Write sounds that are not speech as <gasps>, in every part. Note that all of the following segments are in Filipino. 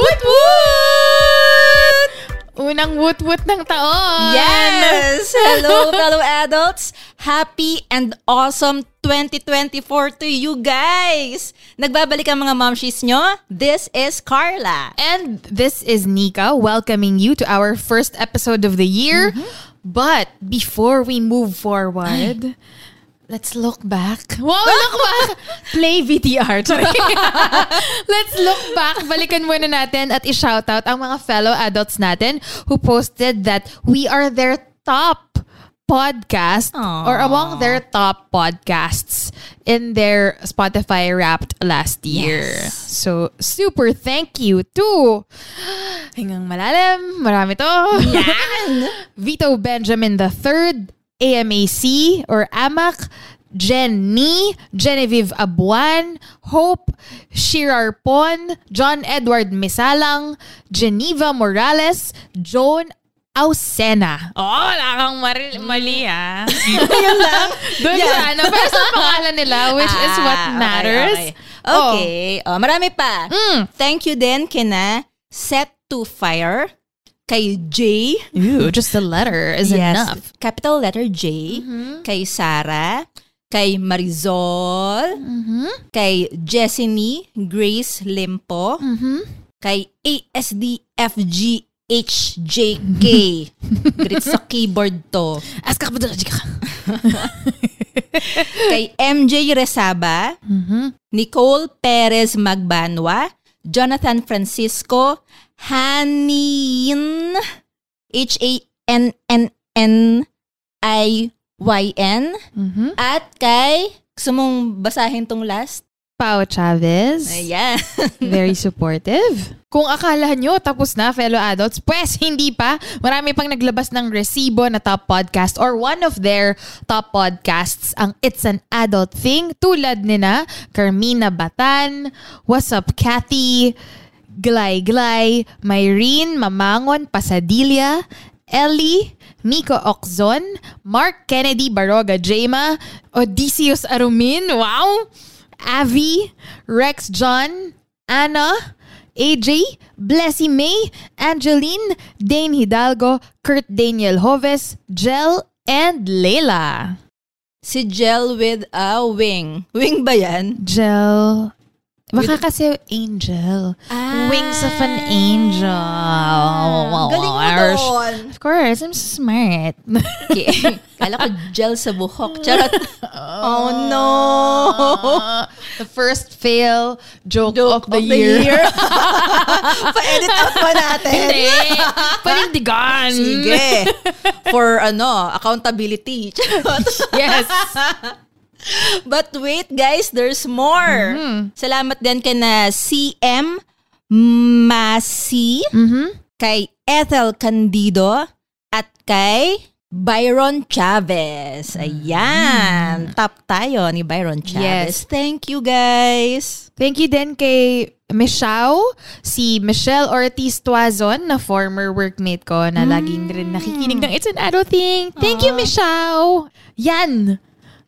Woot woot! Unang woot woot ng taon! Yes! Hello, <laughs> fellow adults! Happy and awesome 2024 to you guys! Nagbabalik ang mga momshies nyo. This is Carla. And this is Nika welcoming you to our first episode of the year. But before we move forward, let's look back. Wow, <laughs> look back! Play VTR. <laughs> <laughs> Let's look back. Balikan muna natin at i-shoutout ang mga fellow adults natin who posted that we are their top podcast or among their top podcasts in their Spotify Wrapped last year. Yes. So, super thank you to <gasps> Hingang malalim, marami to. Vito Benjamin III, AMAC or AMAC, Jenny, Genevieve Abuan, Hope, Shirar Pon, John Edward Misalang, Geneva Morales, Joan Ausena. Oh, wala kang mali, mali ah. <laughs> Yun lang. Doon Yeah. sa ano, pero sa pangalan nila, which is what Ah, okay, matters. Okay. Okay. Oh, marami pa. Mm. Thank you din kina Set to Fire, kay J. Ooh, just the letter is Yes, enough. Capital letter J. Kay Sarah, kay Marizol, Mm-hmm. kay Jessiny Grace Limpo, kay ASDFGHJK. <laughs> Great sa keyboard to. Ask ka? <laughs> Kay MJ Resaba, Nicole Perez Magbanwa, Jonathan Francisco, Hanin, H-A-N-N-N-I-Y-N, at kay, gusto mong basahin tong last? Pao Chavez. Ayan. <laughs> Very supportive. Kung akala nyo tapos na, fellow adults, pues hindi pa. Marami pang naglabas ng resibo na top podcast or one of their top podcasts ang It's an Adult Thing tulad ni na Carmina Batan, What's Up Kathy, Glay Glay, Myrene Mamangon Pasadilla, Ellie, Miko Oxzon, Mark Kennedy Baroga Jema, Odysseus Arumin, wow! Avi, Rex John, Anna, AJ, Blessy May, Angeline, Dane Hidalgo, Kurt Daniel Hoves, Jel, and Layla. si Gel with a wing. Wing ba yan? Jel. Baka kasi angel. Ah. Wings of an angel. Galing mo doon. Of course, I'm smart. <laughs> Okay. Kala ko gel sa buhok. Charot. <laughs> Oh, no. <laughs> the first fail joke, Joke of the year. Pa-edit out pa natin. Hindi. Panindigan. Sige. For ano, accountability. Charot. Yes. But wait guys, there's more. Salamat din kay na CM Masi, kay Ethel Candido, at kay Byron Chavez. Ayan. Top tayo ni Byron Chavez. Yes. Thank you guys. Thank you din kay Michelle, si Michelle Ortiz Tuazon, na former workmate ko na laging rin nakikinig ng It's an Adult Thing. Thank you, Michelle. Yan.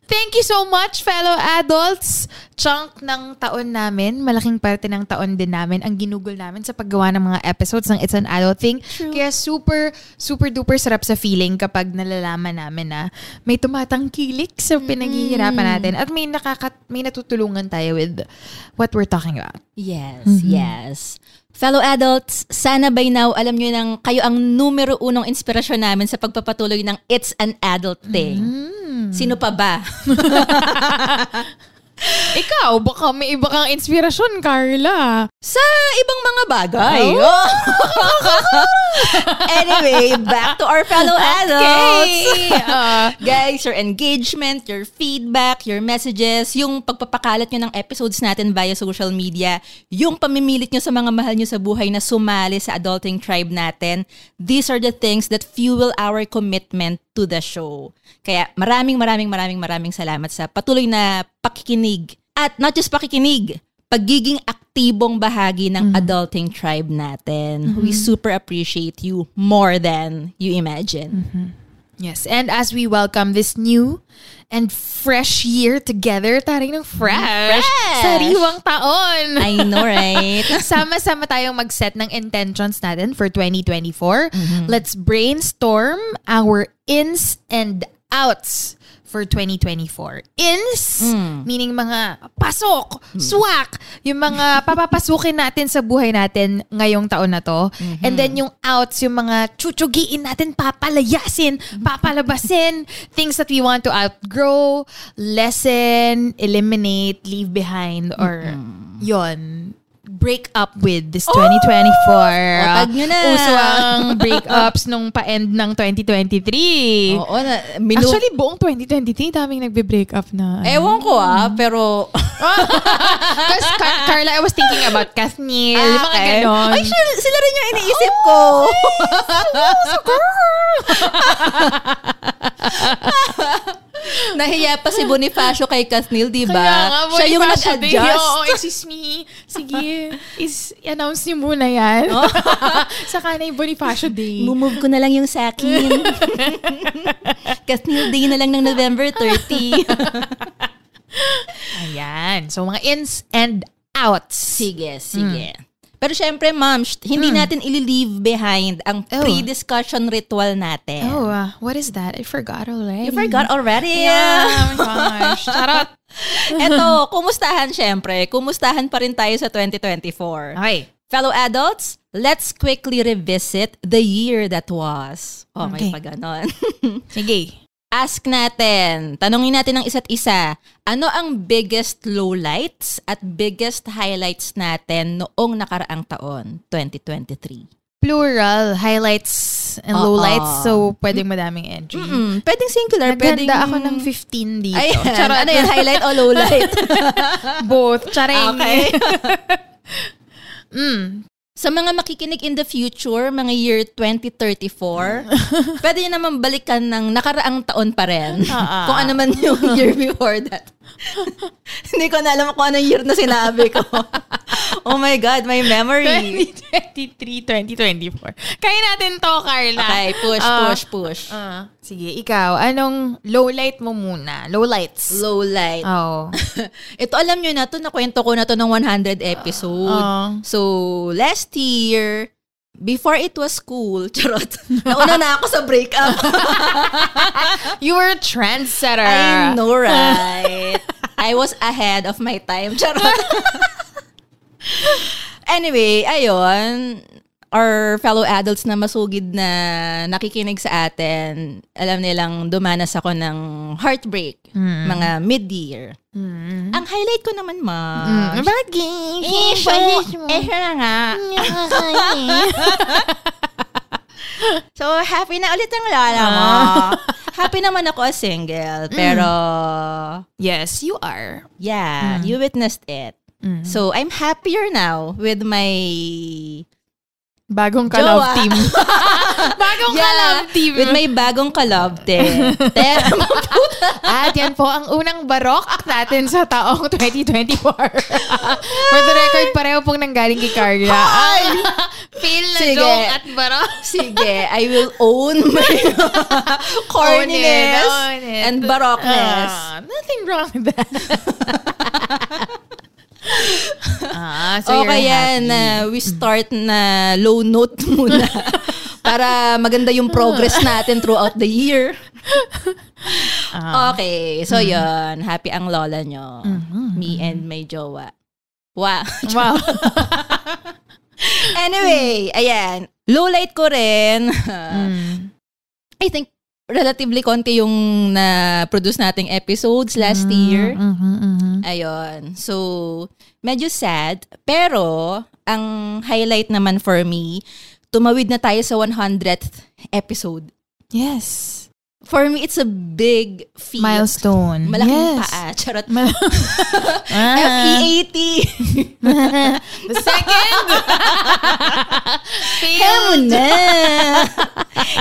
Thank you so much, fellow adults. Chunk ng taon namin, malaking parte ng taon din namin ang ginugol namin sa paggawa ng mga episodes ng It's an Adult Thing. Kaya super, super duper sarap sa feeling kapag nalalaman namin na may tumatangkilik sa pinaghihirapan natin at may, nakaka, may natutulungan tayo with what we're talking about. Yes, yes. Fellow adults, sana by now alam nyo nang kayo ang numero unong inspirasyon namin sa pagpapatuloy ng It's an Adult Thing. Sino pa ba? <laughs> Ikaw, baka may iba kang inspirasyon, Carla. Sa ibang mga bagay. <laughs> anyway, back to our fellow adults. <laughs> Uh, Guys, your engagement, your feedback, your messages, yung pagpapakalat nyo ng episodes natin via social media, yung pamimilit nyo sa mga mahal nyo sa buhay na sumali sa adulting tribe natin, these are the things that fuel our commitment to the show. Kaya maraming maraming maraming maraming salamat sa patuloy na pakikinig. At not just pakikinig, pagiging aktibong bahagi ng adulting tribe natin. We super appreciate you more than you imagine. Yes, and as we welcome this new and fresh year together, taring ng fresh, Fresh! sariwang taon. I know, right? <laughs> Sama-sama tayong mag-set ng intentions natin for 2024. Let's brainstorm our ins and outs for 2024. Ins, meaning mga pasok, swak, yung mga papapasukin natin sa buhay natin ngayong taon na to. And then yung outs, yung mga chuchugiin natin, papalayasin, <laughs> papalabasin, things that we want to outgrow, lessen, eliminate, leave behind, or yon break up with this 2024. O, tag nyo na. Uso ang breakups nung pa-end ng 2023. Oo, na, minu- Actually, buong 2023, daming nagbe-break up na. ano. ewan ko ah, pero... <laughs> Because Car- Carla, I was thinking about Kathniel, Ah, mga okay. ganon. Ay, sure, sila rin yung iniisip ko. <laughs> <laughs> Nahiya pa si Bonifacio kay Kathniel, di ba? Siya yung nag-adjust. Oo, excuse me. Sige, is, announce niyo muna yan. <laughs> Saka na yung Bonifacio Day. Mumove ko na lang yung sa akin. <laughs> Kathniel Day na lang ng November 30. Ayan. So, mga ins and outs. sige, sige. Pero syempre, ma'am, sh- hindi natin ili-leave behind ang Oh. pre-discussion ritual natin. Oh, uh, what is that? I forgot already. You forgot already? Yeah, oh my <laughs> gosh. Charot. Eto, kumustahan syempre. Kumustahan pa rin tayo sa 2024. Okay. Fellow adults, let's quickly revisit the year that was. Oh, may Okay. pa ganon. <laughs> Sige. Ask natin, tanongin natin ng isa't isa, ano ang biggest lowlights at biggest highlights natin noong nakaraang taon, 2023? Plural, highlights and Oo. lowlights. So, pwedeng madaming entry. Mm, pwedeng singular, pwedeng... Naghanda ako ng 15 dito. Ayan, Charot. ano yan, highlight o lowlight? <laughs> Both. Charing. okay. <laughs> Mm. Sa mga makikinig in the future, mga year 2034, <laughs> pwede nyo naman balikan ng nakaraang taon pa rin. Ah. kung ano man yung <laughs> year before that. <laughs> Hindi ko na alam kung anong year na sinabi ko. oh my God, my memory. 2023, 2024. Kaya natin to, Carla. Okay, push, Ah, push, push. ah, sige, ikaw. Anong lowlight mo muna? Lowlights. Low light. Oh. <laughs> Ito alam nyo na to, nakwento ko na to ng 100 episode. Ah. So, last year, before it was cool, <laughs> charot, nauna na ako sa breakup. <laughs> You were a trendsetter. I know, right? I was ahead of my time. Charot. anyway, ayun. Our fellow adults na masugid na nakikinig sa atin, alam nilang dumanas ako ng heartbreak, mga mid-year. Ang highlight ko naman, ma. Mm, bakit gay? Eh, siya, eh, siya na nga. <laughs> so, happy na ulit ang lola mo. happy naman ako as single. Pero, Yes, you are. yeah, you witnessed it. So, I'm happier now with my... Bagong Jowa. ka-love team. <laughs> Bagong ka-love team. With my bagong ka-love team. <laughs> At yan po ang unang barok natin sa taong 2024. For <laughs> the record, pareho pong nanggaling kay Carla. Ay! Feel na Sige. joke at barok. sige, I will own my corniness Own it, own it. and baroqueness. Ah, nothing wrong with that. Ah, so you're yan, happy. na we start na low note <laughs> muna para maganda yung progress natin throughout the year. Ah. Okay, so yun, happy ang lola nyo. Mm-hmm. Me and my jowa. Wow. <laughs> Wow. anyway, ayan. Low light ko rin. Mm. I think relatively konti yung na-produce nating episodes last year. Mhm, mhm. Ayun. So, medyo sad. Pero, ang highlight naman for me, tumawid na tayo sa 100th episode. Yes. For me, it's a big feat. Milestone. Malaking yes. paa. Charot. Mal- <laughs> ah, FE80. <laughs> the second. Kaya mo na.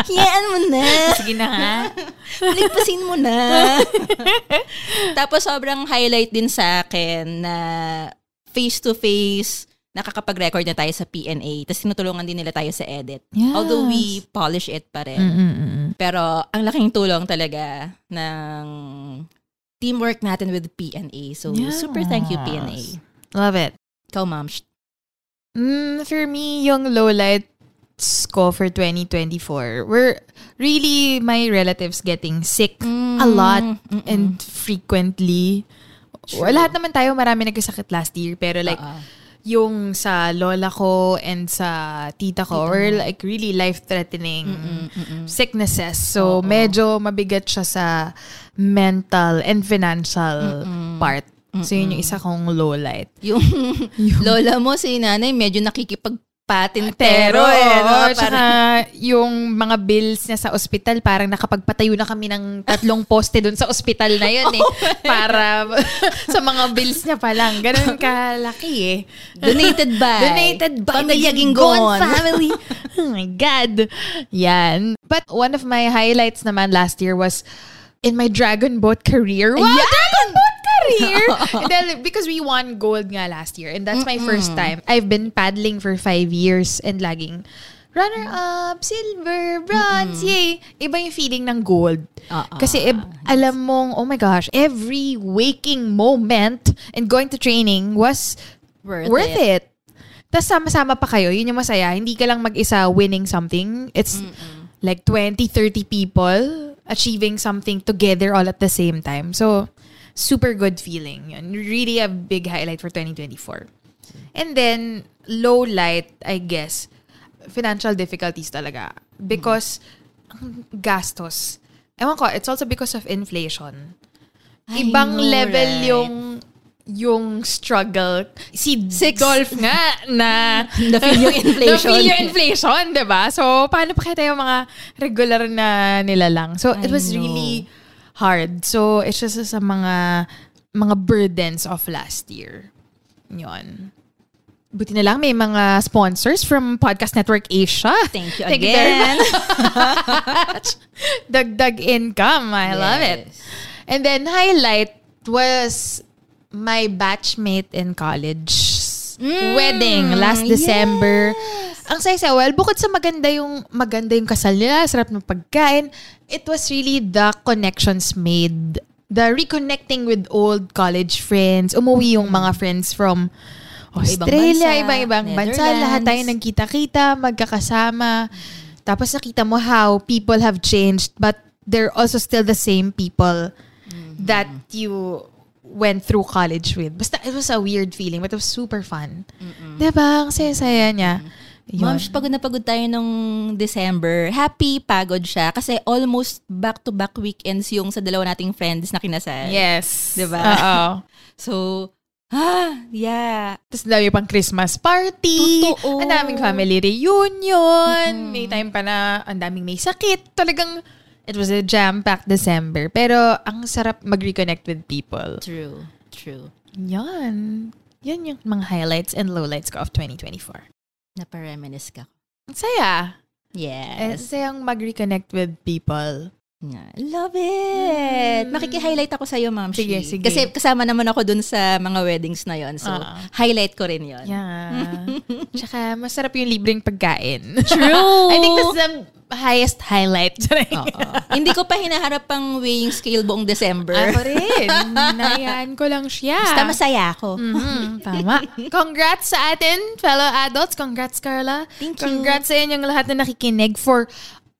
Hiyaan mo na. Sige na ha. Ligpasin mo na. <laughs> Tapos sobrang highlight din sa akin na face-to-face nakakapag-record na tayo sa PNA. Tapos tinutulungan din nila tayo sa edit. Yes. Although we polish it pa rin. Mm-mm-mm. Pero ang laking tulong talaga ng teamwork natin with PNA. So super thank you PNA. Love it. Ikaw, ma'am. Mm, for me, yung lowlights ko for 2024 were really my relatives getting sick a lot Mm-mm. and frequently. Well, lahat naman tayo marami nagkasakit last year pero like Oo. Yung sa lola ko and sa tita ko were like really life-threatening Mm-mm. sicknesses. So, medyo mabigat siya sa mental and financial part. So, yun yung isa kong low light. <laughs> Yung, lola mo, si nanay, medyo nakikipagpatintero Pero, eh. No? yung mga bills niya sa ospital, parang nakapagpatayo na kami ng tatlong poste dun sa ospital na yun eh. <laughs> para <laughs> sa mga bills niya pa lang. Ganun kalaki eh. Donated by. Donated by Pamilya the Gingon. <laughs> Family. oh my God. Yan. But one of my highlights naman last year was in my Dragon Boat career. Wow! Dragon Boat career! <laughs> And then, because we won gold nga last year and that's my first time. I've been paddling for five years and laging runner-up, silver, bronze, yay! Iba yung feeling ng gold. Oo. Kasi ib- alam mong, oh my gosh, every waking moment and going to training was Worth, worth it. it. Tapos sama-sama pa kayo, yun yung masaya. Hindi ka lang mag-isa winning something. It's like 20, 30 people achieving something together all at the same time. So, super good feeling. Yun. Really a big highlight for 2024. And then, low light, I guess, financial difficulties talaga. Because, ang gastos. Ewan ko, it's also because of inflation. I Ibang know, level right? yung yung struggle. Si Six. Dolph nga na <laughs> Na-feel <laughs> yung inflation. na-feel yung inflation, di ba? So, paano pa kaya tayo mga regular na nila lang? So, it I was know. really hard. So, it's just sa mga mga burdens of last year. Yun. Buti na lang may mga sponsors from Podcast Network Asia. Thank you <laughs> Thank you again. Dagdag income. I love it. Yes. And then highlight was my batchmate in college Mm, wedding last December. Ang saya well, bukod sa maganda yung maganda yung kasal nila, sarap ng pagkain, it was really the connections made, the reconnecting with old college friends, umuwi yung mga friends from Australia, bansa, ibang-ibang bansa, lahat tayo nagkita-kita, magkakasama. Tapos nakita mo how people have changed but they're also still the same people that you went through college with. Basta it was a weird feeling but it was super fun. Diba? Ang saya-saya niya. Ma'am, Yun. pagod na pagod tayo nung December. Happy, pagod siya. Kasi almost back-to-back weekends yung sa dalawa nating friends na kinasal. Yes. Diba? Oo. <laughs> So, ah, yeah. Tapos dami pang Christmas party. Totoo. Ang daming family reunion. May time pa na ang daming may sakit. Talagang it was a jam-packed December. Pero ang sarap mag-reconnect with people. True. True. Yan. Yan yung mga highlights and lowlights ko of 2024. Napareminis ka. Ang saya. Eh, Yes. sayang mag-reconnect with people. Yeah. Love it! Makiki-highlight ako sa'yo, Ma'am Sige, Shi. sige. Kasi kasama naman ako dun sa mga weddings na yon So, Ah. highlight ko rin yon Yeah. <laughs> Tsaka masarap yung libreng pagkain. True! <laughs> I think that's the highest highlight. <laughs> Hindi ko pa hinaharap ang weighing scale buong December. Ako rin. Nayaan ko lang siya. Basta masaya ako. Mhm, tama. Congrats sa atin, fellow adults. Congrats, Carla. Thank you. Congrats sa inyong lahat na nakikinig for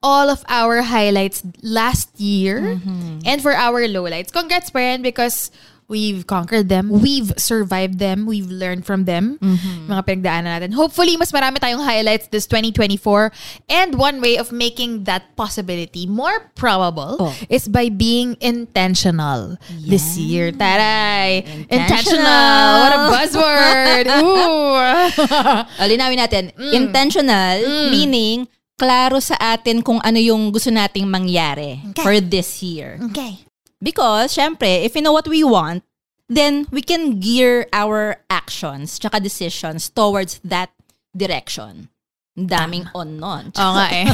all of our highlights last year Mm-hmm. and for our lowlights. Congrats pa rin because We've conquered them. We've survived them. We've learned from them. Mga pinagdaanan natin. Hopefully, mas marami tayong highlights this 2024. And one way of making that possibility more probable Oh. is by being intentional this year. Taray! Intentional. What a buzzword! <laughs> Ooh! Linawin natin. Intentional, meaning, klaro sa atin kung ano yung gusto nating mangyari for this year. okay. Because, syempre, if we know what we want, then we can gear our actions tsaka decisions towards that direction. Daming on nun. Oo nga eh.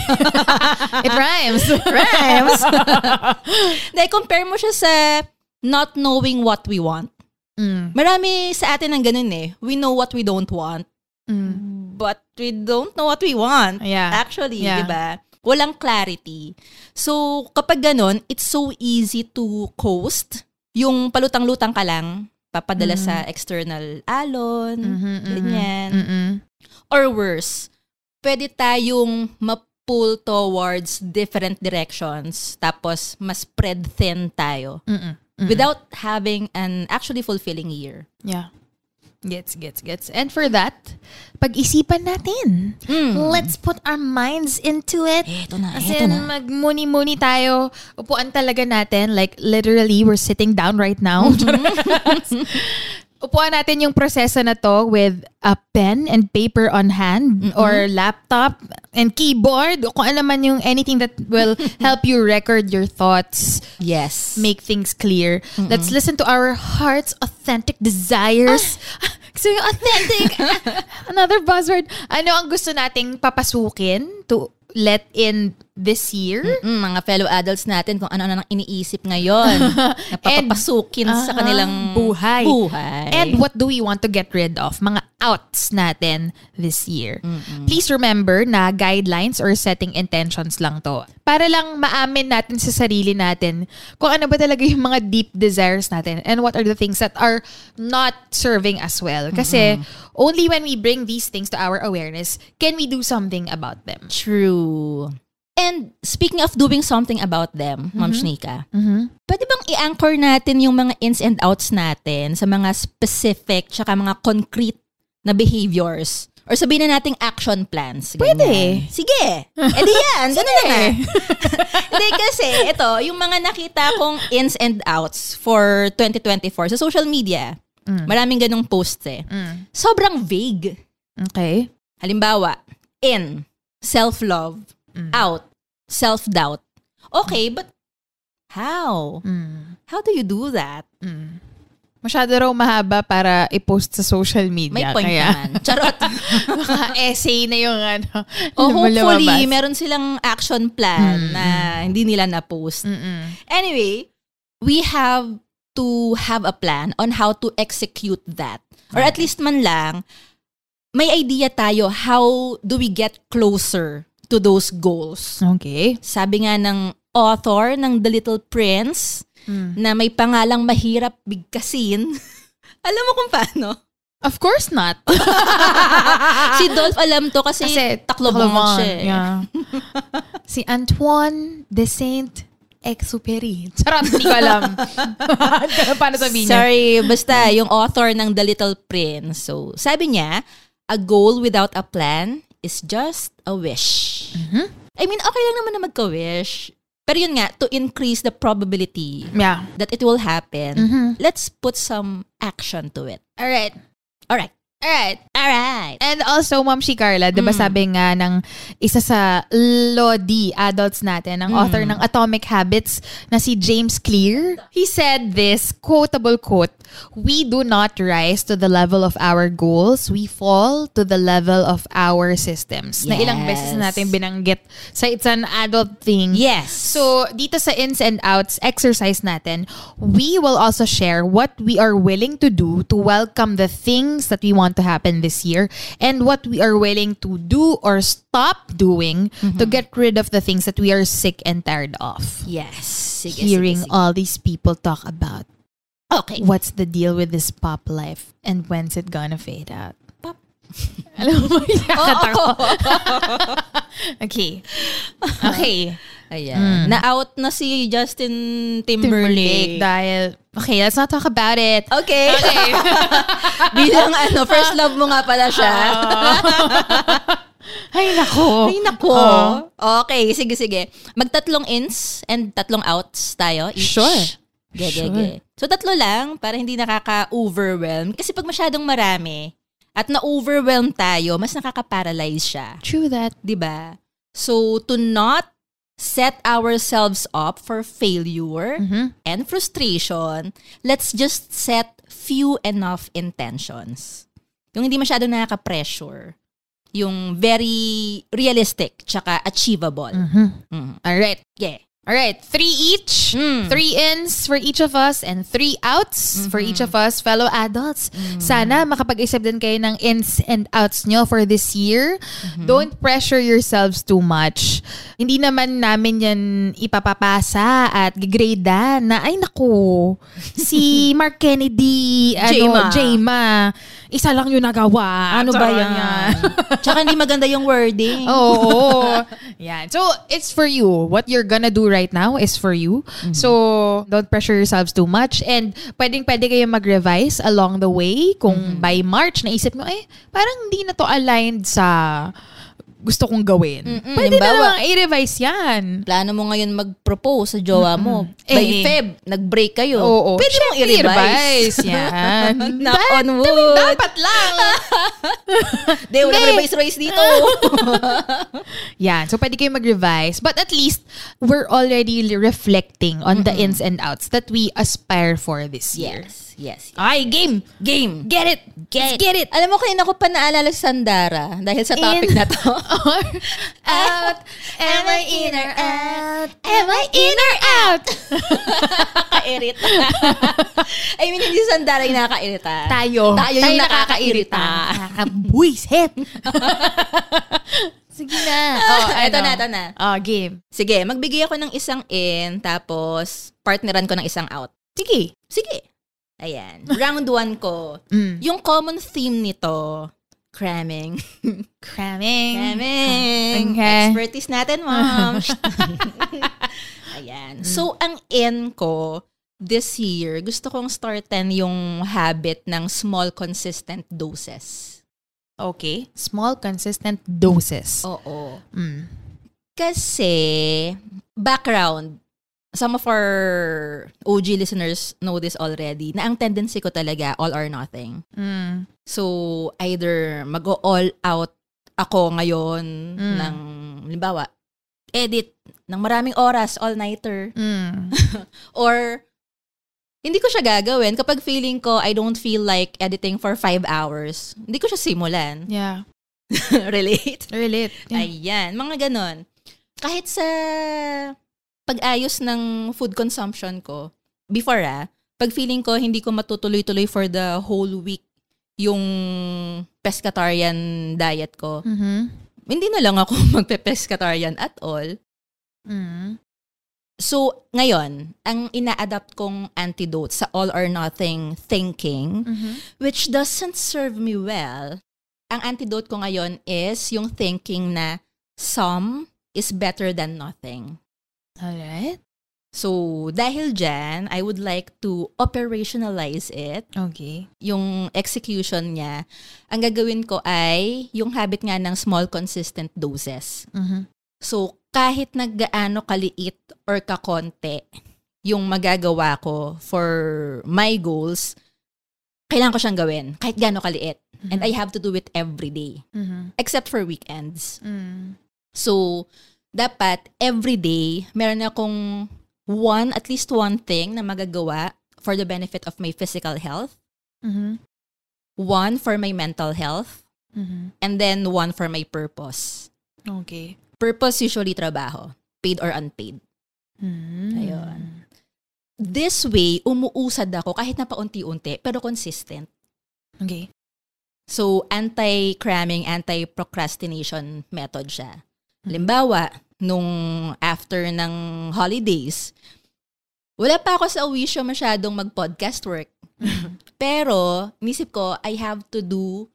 <laughs> It rhymes. It rhymes. <laughs> Dahil compare mo siya sa not knowing what we want. Mm. Marami sa atin ang ganun eh. We know what we don't want, Mm. but we don't know what we want. Yeah. Actually, Yeah. di ba? Walang clarity. So, kapag ganun, it's so easy to coast. Yung palutang-lutang ka lang, papadala sa external alon, Mhm, mhm. ganyan. Mm-mm. Or worse, pwede tayong ma-pull towards different directions tapos mas spread thin tayo Mm-mm. Mm-mm. without having an actually fulfilling year. Yeah. Gets, gets, gets. And for that, pag-isipan natin. Let's put our minds into it. Eto na, As eto in, na. magmuni-muni tayo. Upuan talaga natin. Like, literally, we're sitting down right now. <laughs> <laughs> Upuan natin yung proseso na to with a pen and paper on hand or laptop and keyboard o kung ano man yung anything that will <laughs> help you record your thoughts, Yes. make things clear. Let's listen to our heart's authentic desires. <laughs> So yung authentic, <laughs> another buzzword. Ano ang gusto nating papasukin to let in this year? Mm, mga fellow adults natin kung ano-ano nang iniisip ngayon <laughs> na papapasukin sa Aha, kanilang buhay. buhay. And what do we want to get rid of? Mga outs natin this year. Please remember na guidelines or setting intentions lang to. Para lang maamin natin sa sarili natin kung ano ba talaga yung mga deep desires natin and what are the things that are not serving us well. Kasi only when we bring these things to our awareness can we do something about them. True. And speaking of doing something about them, Ma'am Shnika, Mhm. pwede bang i-anchor natin yung mga ins and outs natin sa mga specific tsaka mga concrete na behaviors? Or sabihin na nating action plans. ganyan. Pwede. Sige. <laughs> E di yan. Ganun na nga. <laughs> Hindi kasi, ito, yung mga nakita kong ins and outs for 2024 sa social media, maraming ganong posts eh. Mm. Sobrang vague. Okay. Halimbawa, in, self-love. Out, self-doubt. Okay, but how? Mm. How do you do that? Mm. Masyado raw mahaba para i-post sa social media. May point kaya, naman. <laughs> Charot. Mga essay na yung ano. <laughs> o hopefully, lumabas. meron silang action plan Mm, na hindi nila na-post. Mm-mm. Anyway, we have to have a plan on how to execute that. Or at least man lang, may idea tayo how do we get closer to those goals. Okay. Sabi nga ng author ng The Little Prince na may pangalang mahirap bigkasin. <laughs> Alam mo kung paano? Of course not. <laughs> si Dolph alam to kasi, Kasi taklobong Taklobon, siya. eh. Yeah. <laughs> si Antoine de Saint-Exupéry. Charot, hindi ko alam. Paano sabihin niya? Sorry, basta yung author ng The Little Prince. So, sabi niya, a goal without a plan is just a wish. I mean, okay lang naman na magka-wish. Pero yun nga, to increase the probability Yeah. that it will happen, Mhm. let's put some action to it. Alright. Alright. Alright. Alright. And also, Ma'am si Carla, di ba Mm. sabi nga ng isa sa Lodi adults natin, ang Mm. author ng Atomic Habits na si James Clear, he said this quotable quote, We do not rise to the level of our goals, we fall to the level of our systems. Na ilang Yes. beses na natin binanggit sa It's an Adult Thing. Yes. So, dito sa ins and outs exercise natin, we will also share what we are willing to do to welcome the things that we want to happen this year and what we are willing to do or stop doing to mm-hmm. get rid of the things that we are sick and tired of. yes. Sige, Hearing sige, sige. all these people talk about Okay. what's the deal with this pop life and when's it gonna fade out. <laughs> Alam mo, <laughs> yakit ako. <laughs> okay. Okay. Ayan. Na-out na si Justin Timberlake. Timberlake dahil, okay, let's not talk about it. Okay. Bilang ano, first love mo nga pala siya. Ay, nako. Ay, nako. Oo. Okay, sige, sige. Magtatlong ins and tatlong outs tayo each. Sure. Ge, ge, Sure. ge. So, tatlo lang para hindi nakaka-overwhelm. Kasi pag masyadong marami at na-overwhelm tayo, mas nakaka-paralyze siya. True that. ba? So to not set ourselves up for failure Mhm. and frustration, let's just set few enough intentions. Yung hindi masyadong nakaka-pressure. Yung very realistic tsaka achievable. Mhm. Mhm. Alright. Yeah. Alright, three each. Mm. Three ins for each of us and three outs for each of us, fellow adults. Sana makapag-isip din kayo ng ins and outs nyo for this year. Don't pressure yourselves too much. Hindi naman namin yan ipapapasa at gigradean na, ay naku, si <laughs> Mark Kennedy, Jema. ano, Jema, isa lang yung nagawa. Ano ba Charot yan? tsaka hindi maganda yung wording. Oo. <laughs> Yan. So, it's for you. What you're gonna do right now is for you. So, don't pressure yourselves too much. And pwedeng pwede kayo mag-revise along the way. Kung by March, naisip mo, eh, parang hindi na to aligned sa gusto kong gawin. Mm-mm. Pwede na Halimbawa, lang i-revise yan. Plano mo ngayon mag-propose sa jowa mo. By Eh. Feb, nag-break kayo. Oo. Pwede mong i-revise. yan. <laughs> Knock on wood. Dapat lang. <laughs> Hindi. revise-revise dito. <laughs> Yan. So, pwede kayo mag-revise. But at least, we're already reflecting on the ins and outs that we aspire for this year. yes, yes. yes. Ay, game! Game. Get it! Get, get it! Alam mo, kanina ko pa naalala si Sandara dahil sa topic In- na to. Or out. Am I in or out? Am I in or out? Nakakairita. I mean, hindi Sandara yung nakakairita. Tayo. Tayo yung nakakairita. Nakakabuisit. Sige na. Oh, eto na, eto na. Oh, game. Sige, magbigay ako ng isang in, tapos partneran ko ng isang out. Sige. Sige. Ayan. Round one ko. Mm. Yung common theme nito, cramming. <laughs> Cramming. Cramming. Okay. Expertise natin, ma'am. <laughs> <laughs> Ayan. So, ang in ko, this year, gusto kong startan yung habit ng small, consistent doses. Okay. Small, consistent doses. Oo. Mm. Kasi, background, some of our OG listeners know this already, na ang tendency ko talaga, all or nothing. Mm. So, either mag-all out ako ngayon Mm. ng, halimbawa, edit ng maraming oras, all-nighter. Mm. <laughs> Or, hindi ko siya gagawin kapag feeling ko I don't feel like editing for five hours. Hindi ko siya simulan. <laughs> Yeah. Relate? Relate. Yeah. Ayan, mga ganon. Kahit sa pag-ayos ng food consumption ko, before ah, pag feeling ko hindi ko matutuloy-tuloy for the whole week yung pescatarian diet ko, Mhm. hindi na lang ako <laughs> magpe-pescatarian at all. Mm. So, ngayon, ang ina-adapt kong antidote sa all or nothing thinking, Mhm. which doesn't serve me well, ang antidote ko ngayon is yung thinking na some is better than nothing. Alright. So, dahil dyan, I would like to operationalize it. Okay. Yung execution niya, ang gagawin ko ay yung habit nga ng small consistent doses. Mhm. So, kahit naggaano kaliit or kakonti yung magagawa ko for my goals, kailangan ko siyang gawin kahit gaano kaliit. And I have to do it every day. Mhm. Except for weekends. Mm. So, dapat every day, meron akong one, at least one thing na magagawa for the benefit of my physical health, Mhm. one for my mental health, Mhm. and then one for my purpose. Okay. Purpose usually trabaho, paid or unpaid. Mm. Ayun. This way, umuusad ako kahit na paunti-unti, pero consistent. Okay. So, anti-cramming, anti-procrastination method siya. Halimbawa, nung after ng holidays, wala pa ako sa wisyo masyadong mag-podcast work. <laughs> Pero, nisip ko, I have to do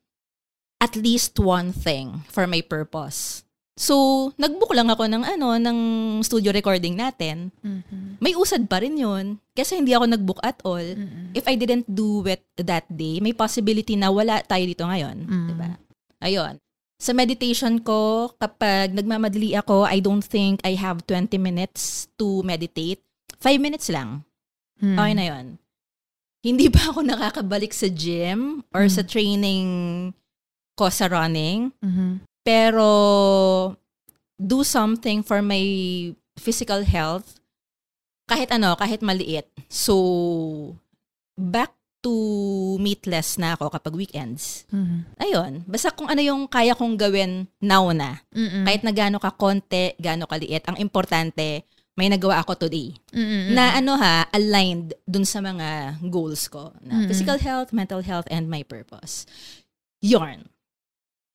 at least one thing for my purpose. So, nagbook lang ako ng ano, ng studio recording natin. Mhm. May usad pa rin yun. Kasi hindi ako nagbook at all. Mm-mm. If I didn't do it that day, may possibility na wala tayo dito ngayon. Mm. Diba? Ayun. Sa meditation ko, kapag nagmamadali ako, I don't think I have 20 minutes to meditate. 5 minutes lang. Mm. Okay na yun. Hindi pa ako nakakabalik sa gym or Mm. sa training ko sa running. Mhm. Pero do something for my physical health. Kahit ano, kahit maliit. So, back to meatless na ako kapag weekends. Mhm. Ayun. Basta kung ano yung kaya kong gawin now na. Mm-mm. Kahit na gaano ka konti, gaano kaliit. Ang importante, may nagawa ako today. Mm-mm. Na ano ha, aligned dun sa mga goals ko. Na Mm-mm. physical health, mental health, and my purpose. Yarn.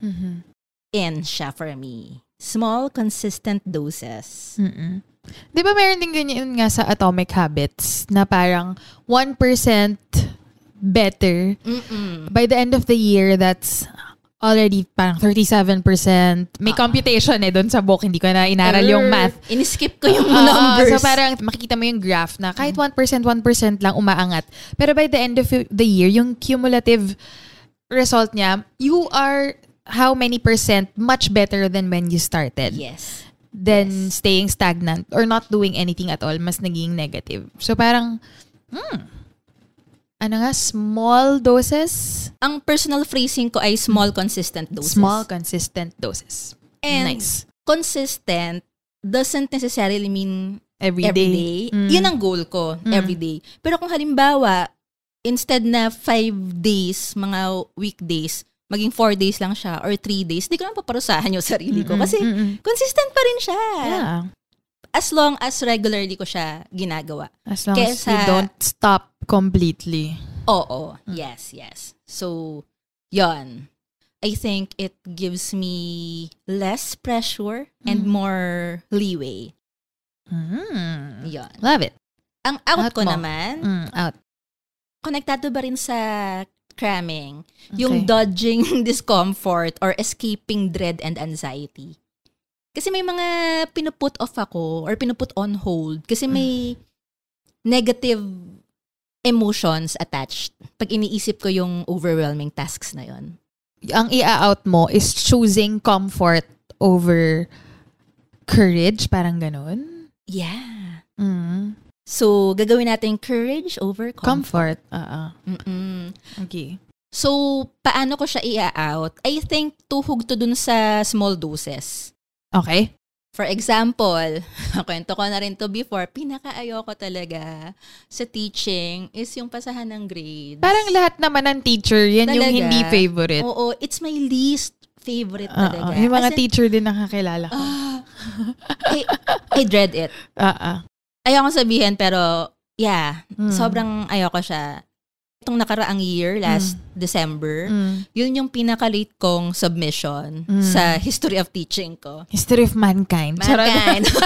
Mhm. In siya for me. Small, consistent doses. Mm-mm. Di ba meron din ganyan nga sa Atomic Habits na parang 1% better. Mm-mm. By the end of the year, that's already parang 37%. May Ah. computation eh doon sa book. Hindi ko na inaral yung math. In-skip ko yung Oo, numbers. so parang makikita mo yung graph na kahit 1%, 1% lang umaangat. Pero by the end of the year, yung cumulative result niya, you are how many percent much better than when you started. yes. Than Yes. staying stagnant or not doing anything at all, mas naging negative. So parang, hmm, ano nga, small doses? Ang personal phrasing ko ay small, consistent doses. Small, consistent doses. And nice. consistent doesn't necessarily mean Every every day. day. Mm. Yun ang goal ko, Mm. every day. Pero kung halimbawa, instead na five days, mga weekdays, maging four days lang siya or three days, di ko naman paparusahan yung sarili ko. Kasi mm-mm. consistent pa rin siya. Yeah. As long as regularly ko siya ginagawa. As long as you Kesa- don't stop completely. Oo. Mm. Yes, yes. So, yon. I think it gives me less pressure and Mm. more leeway. Mm. Yon. Love it. Ang out, Out ko mo. naman, Mm, out. konektado ba rin sa cramming? Yung Okay. dodging <laughs> discomfort or escaping dread and anxiety. Kasi may mga pinuput off ako or pinuput on hold kasi may negative emotions attached pag iniisip ko yung overwhelming tasks na yon. Ang i-out mo is choosing comfort over courage, parang ganun. Yeah. Mm. So, gagawin natin courage over comfort. Comfort. Oo. Mm-mm. Okay. So, paano ko siya i-out? I think tuhog to dun sa small doses. Okay. For example, <laughs> kwento ko na rin to before, pinaka-ayoko talaga sa teaching is yung pasahan ng grades. Parang lahat naman ng teacher, yan yung Talaga? hindi favorite. Oo, it's my least favorite Oo. talaga. Yung mga As in, teacher din nakakilala ko. ah, I, I dread it. Oo. Ayoko sabihin pero yeah, Mm. sobrang ayoko siya. Itong nakaraang year, last December, Mm. yun yung pinaka-late kong submission Mm. sa history of teaching ko. History of mankind. Mankind. <laughs> <laughs>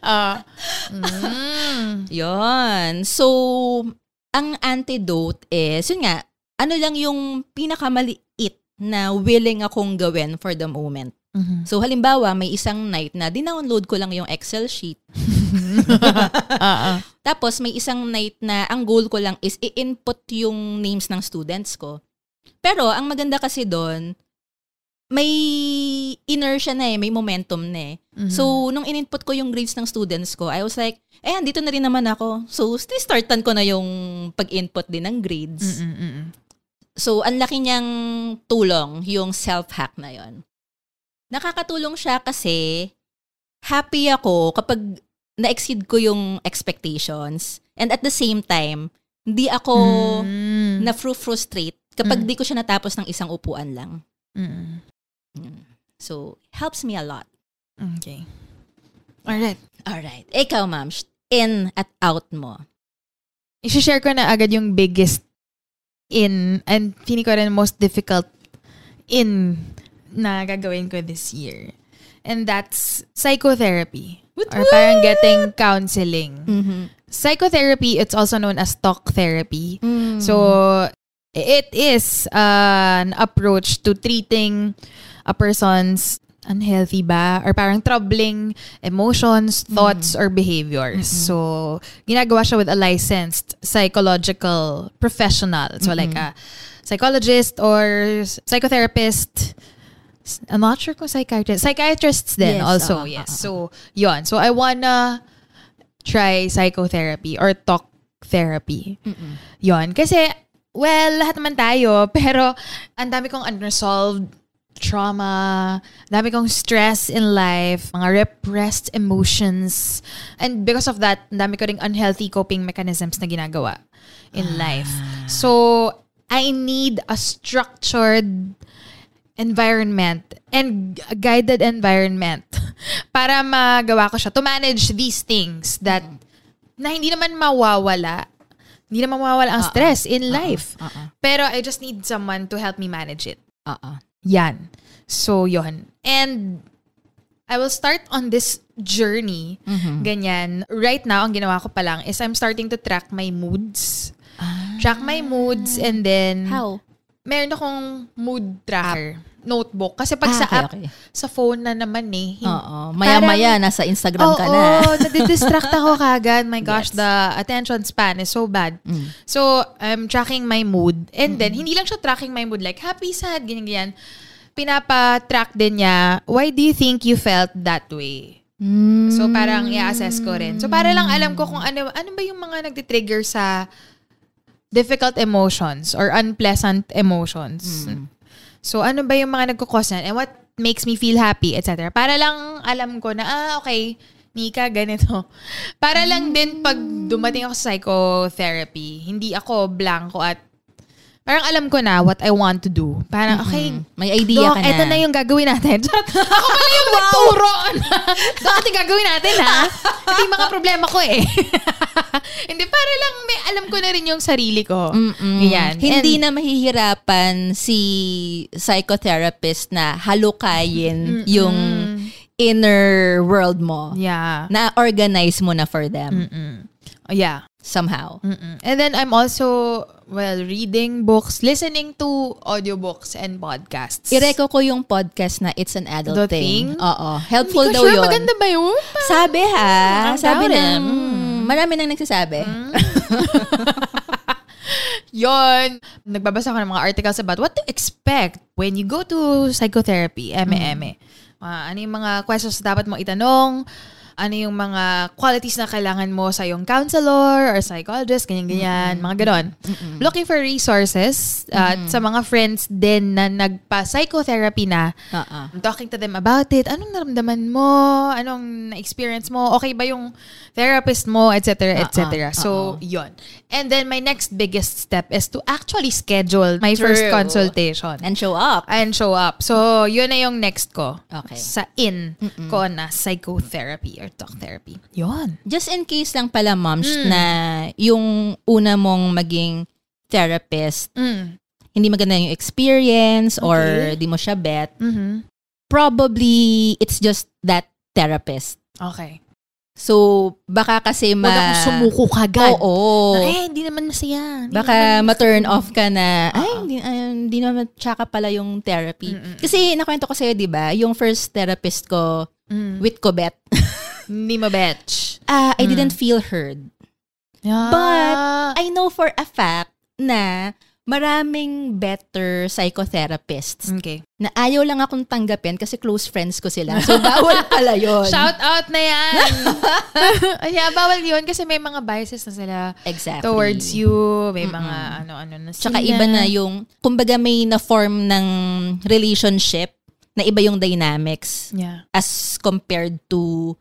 Ah. Mm. Yun. So, ang antidote is, yun nga, ano lang yung pinakamaliit na willing akong gawin for the moment. Mhm. So, halimbawa, may isang night na dinownload ko lang yung Excel sheet. Oo. <laughs> <laughs> Tapos, may isang night na ang goal ko lang is i-input yung names ng students ko. Pero, ang maganda kasi doon, may inertia na eh, may momentum na eh. Mhm. So, nung in-input ko yung grades ng students ko, I was like, eh, andito na rin naman ako. So, startan ko na yung pag-input din ng grades. Mm, mm, mm. So, ang laki niyang tulong yung self-hack na yon. Nakakatulong siya kasi happy ako kapag na-exceed ko yung expectations. And at the same time, hindi ako Mm. na-frustrate kapag Mm. di ko siya natapos ng isang upuan lang. Mm. So, helps me a lot. Okay. Alright. Alright. Ikaw, ma'am, in at out mo. I-share ko na agad yung biggest in and feeling ko rin most difficult in na gagawin ko this year. And that's psychotherapy. or parang getting counseling. Mm-hmm. Psychotherapy, it's also known as talk therapy. Mm. So, it is uh, an approach to treating a person's unhealthy ba or parang troubling emotions, thoughts, or behaviors. So, ginagawa siya with a licensed psychological professional. So, like a psychologist or psychotherapist. I'm not sure kung psychiatrist. Psychiatrists din Yes, also, oo, yes. So, yon. So, I wanna try psychotherapy or talk therapy. Yon. Kasi, well, lahat naman tayo, <laughs> pero ang dami kong unresolved trauma, dami kong stress in life, mga repressed emotions. And because of that, ang dami ko ring unhealthy coping mechanisms na ginagawa in life. So, I need a structured environment and guided environment <laughs> para magawa ko siya to manage these things that na hindi naman mawawala hindi naman mawawala ang stress in life. Pero I just need someone to help me manage it. Oo. Yan. So, yon. And I will start on this journey. Ganyan. Right now, ang ginawa ko pa lang is I'm starting to track my moods. Track my moods and then How? Meron akong mood tracker. Notebook. Kasi pag Ah, sa okay, app, okay. sa phone na naman eh. Oo. Maya-maya, nasa Instagram ka na. Oo, nadidistract ako <laughs> kagad. My gosh, Yes. the attention span is so bad. Mm. So, I'm tracking my mood. And then, hindi lang siya tracking my mood like happy, sad, ganyan, ganyan. Pinapa-track din niya, why do you think you felt that way? Mm. So, parang i-assess ko rin. So, para lang alam ko kung ano, ano ba yung mga nagtitrigger sa difficult emotions or unpleasant emotions. So, ano ba yung mga nagkukos niyan? And what makes me feel happy, etc. Para lang alam ko na, ah, okay, Nika, ganito. <laughs> Para lang din pag dumating ako sa psychotherapy, hindi ako blanco at parang alam ko na what I want to do. Parang, okay, May idea Dok, ka na. eto na yung gagawin natin. <laughs> Ako pala yung nagturo. <laughs> Dok, ito gagawin natin, ha? <laughs> Ito yung mga problema ko, eh. Hindi, para lang may alam ko na rin yung sarili ko. Mm-mm. Ganyan. Hindi And- na mahihirapan si psychotherapist na halukayin yung inner world mo. Yeah. Na-organize mo na for them Mm-mm. Oh, yeah. Somehow. Mm-mm. And then I'm also, well, reading books, listening to audiobooks and podcasts. Ireko ko yung podcast na It's an Adult The Thing? Oo. Hindi Helpful ko daw sure yun. maganda ba yun? Sabi ha. Ang Sabi tao na. rin. Mm, marami nang nagsasabi. <laughs> Yon. Nagbabasa ko ng mga articles about what to expect when you go to psychotherapy, eme-eme. Ah, ano yung mga questions na dapat mo itanong? Ano yung mga qualities na kailangan mo sa yung counselor or psychologist, ganyan-ganyan, mga ganon. Looking for resources at sa mga friends din na nagpa-psychotherapy na. I'm talking to them about it. Anong naramdaman mo? Anong na-experience mo? Okay ba yung therapist mo? Etc. Etc. So, yon. And then, my next biggest step is to actually schedule my first True. consultation. And show up. And show up. So, yun na yung next ko. Okay. Sa in ko na psychotherapy or talk therapy. Yon. Just in case lang pala, moms, Mm. na yung una mong maging therapist, Mm. hindi maganda yung experience or Okay. di mo siya bet, Mhm. probably it's just that therapist. Okay. So, baka kasi ma... Huwag akong sumuko kagad. Oo. Na, eh, hindi naman masaya. Hindi Baka naman ma-turn gusto. off ka na, ay, Oo. hindi, ay, hindi naman tsaka pala yung therapy. Mm-mm. Kasi nakwento ko sa'yo, di ba, yung first therapist ko, Mm. with Cobet, <laughs> Hindi mabetch. ah, I Mm. didn't feel heard. Yeah. But, I know for a fact na maraming better psychotherapists okay. na ayaw lang akong tanggapin kasi close friends ko sila. So, bawal <laughs> pala yun. Shout out na yan. <laughs> <laughs> yeah, bawal yun kasi may mga biases na sila exactly. towards you. May mga ano-ano na sila. Tsaka iba na yung, kumbaga may na-form ng relationship na iba yung dynamics Yeah. as compared to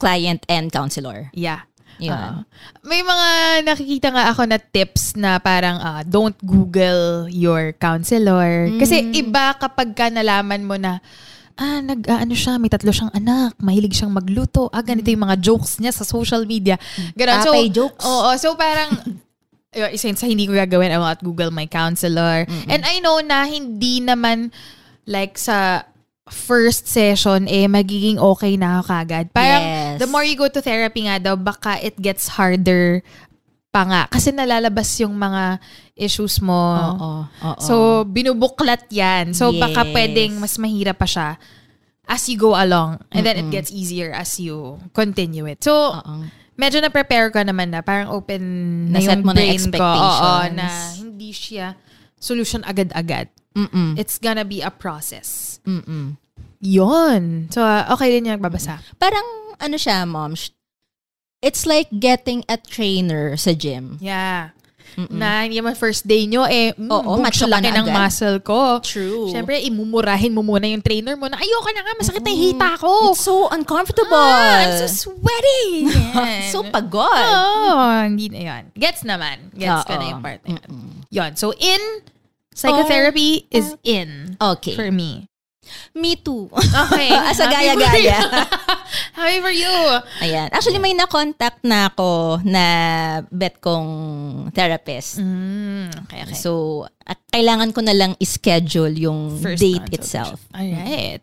client and counselor. Yeah. Ah. may mga nakikita nga ako na tips na parang ah, don't Google your counselor. Kasi Mm. iba kapag ka nalaman mo na ah, nag, ah, ano siya, may tatlo siyang anak, mahilig siyang magluto, ah, ganito yung mga jokes niya sa social media. Ganon. So, Tatay jokes. Oo, so parang, <laughs> uh, since hindi ko gagawin, I will not Google my counselor. And I know na hindi naman, like sa first session, eh, magiging okay na ako kagad. Parang, Yes. the more you go to therapy nga daw, baka it gets harder pa nga. Kasi nalalabas yung mga issues mo. Oo. Oo. So, binubuklat yan. So, baka Yes. pwedeng mas mahirap pa siya as you go along. And then it Mm-mm. gets easier as you continue it. So, Oo. medyo na-prepare ka naman na. Parang open na Na-set yung mo na brain ko. Oo, na hindi siya solution agad-agad. Mm-mm. It's gonna be a process. Mm-mm. Yon. So, uh, okay din yung nagbabasa. Parang, ano siya, mom, it's like getting a trainer sa gym. Yeah. Mm-mm. Na naman first day nyo, eh, mm, Oo, boom, macho ka laki na ng agad. muscle ko. True. Siyempre, imumurahin mo muna yung trainer mo na, ayoko na nga, masakit na yung hita ko. It's so uncomfortable. Ah, I'm so sweaty. <laughs> so pagod. Oh, hindi na yun. Gets naman. Gets ka Oo. na yung part na yun. Yun. So, in, psychotherapy is in Okay. for me. Me too. Okay. <laughs> Happy for gaya-gaya. you. <laughs> Happy for you. Ayan. Actually, may na-contact na ako na bet kong therapist. Mm, okay, okay. So, at kailangan ko na lang i-schedule yung First date itself. Alright.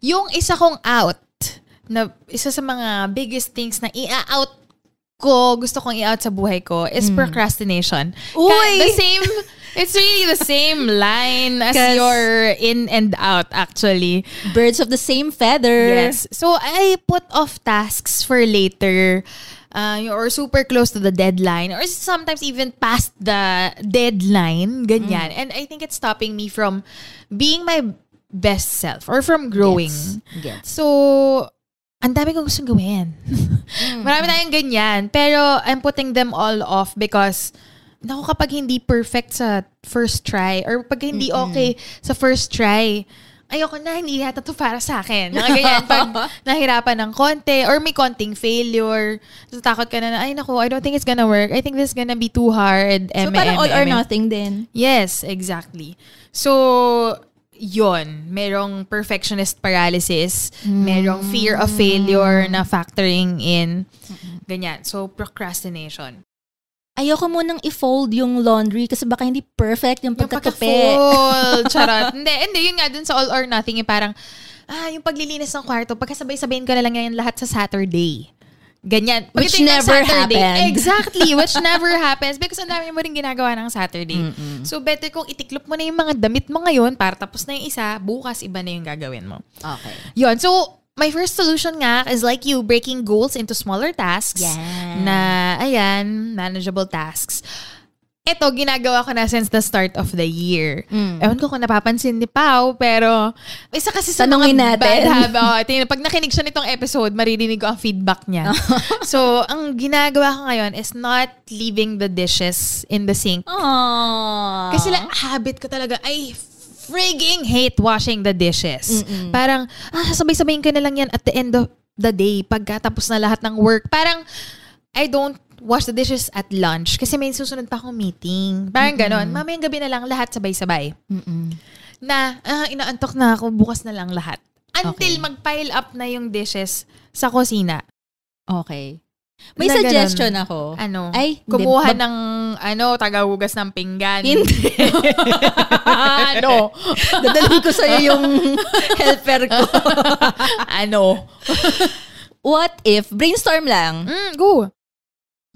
Yung isa kong out, na isa sa mga biggest things na i-out ko, gusto kong i-out sa buhay ko, is Mm. procrastination. Uy! Ka- The same, <laughs> it's really the same <laughs> line as your in and out, actually. Birds of the same feather. Yes. So, I put off tasks for later. Uh, or super close to the deadline or sometimes even past the deadline ganyan Mm. and I think it's stopping me from being my best self or from growing Gets. Gets. So, ang dami kong gustong gawin. <laughs> Marami tayong ganyan. Pero, I'm putting them all off because, naku, kapag hindi perfect sa first try or pag hindi okay sa first try, ayoko na, hindi yata to para sa akin. Mga ganyan. Pag <laughs> nahirapan ng konti or may konting failure, so takot ka na na, ay naku, I don't think it's gonna work. I think this is gonna be too hard. So, Eme, parang all or nothing din. Yes, exactly. So, yon merong perfectionist paralysis, merong fear of failure na factoring in. Ganyan. So, procrastination. Ayoko munang i-fold yung laundry kasi baka hindi perfect yung Yung pagkatupi. pagka-full. <laughs> Charot. hindi, hindi. Yun nga, dun sa all or nothing, yung parang, ah, yung paglilinis ng kwarto, pagkasabay-sabayin ko na lang yan lahat sa Saturday. Ganyan. Which Pagdating ng never Saturday, happened. Exactly. <laughs> Which never happens because ang dami mo rin ginagawa ng Saturday. Mm-mm. So, better kung itiklop mo na yung mga damit mo ngayon para tapos na yung isa, bukas iba na yung gagawin mo. Okay. Yun. So, my first solution nga is like you, breaking goals into smaller tasks. Yan. Na, ayan, manageable tasks. Ito, ginagawa ko na since the start of the year. Mm. Ewan ko kung napapansin ni Pau, pero isa kasi sa Tanungin mga natin. bad habit. Oh, pag nakinig siya nitong episode, maririnig ko ang feedback niya. <laughs> so, ang ginagawa ko ngayon is not leaving the dishes in the sink. Aww. Kasi like, habit ko talaga, I frigging hate washing the dishes. Parang, ah, sabay-sabayin ko na lang yan at the end of the day, pagkatapos na lahat ng work. Parang, I don't wash the dishes at lunch kasi may susunod pa akong meeting. Parang ganon. Mamayang gabi na lang lahat sabay-sabay. Mm-mm. Na, ah, inaantok na ako, bukas na lang lahat. Until Okay. mag-pile up na yung dishes sa kusina. Okay. May Na ganun. suggestion ako. Ano? Ay, hindi. Kumuha Bab- ng, ano, tagahugas ng pinggan. Hindi. <laughs> ano? Dadalhin ko sa'yo yung <laughs> helper ko. ano? What if, brainstorm lang. Mm, go.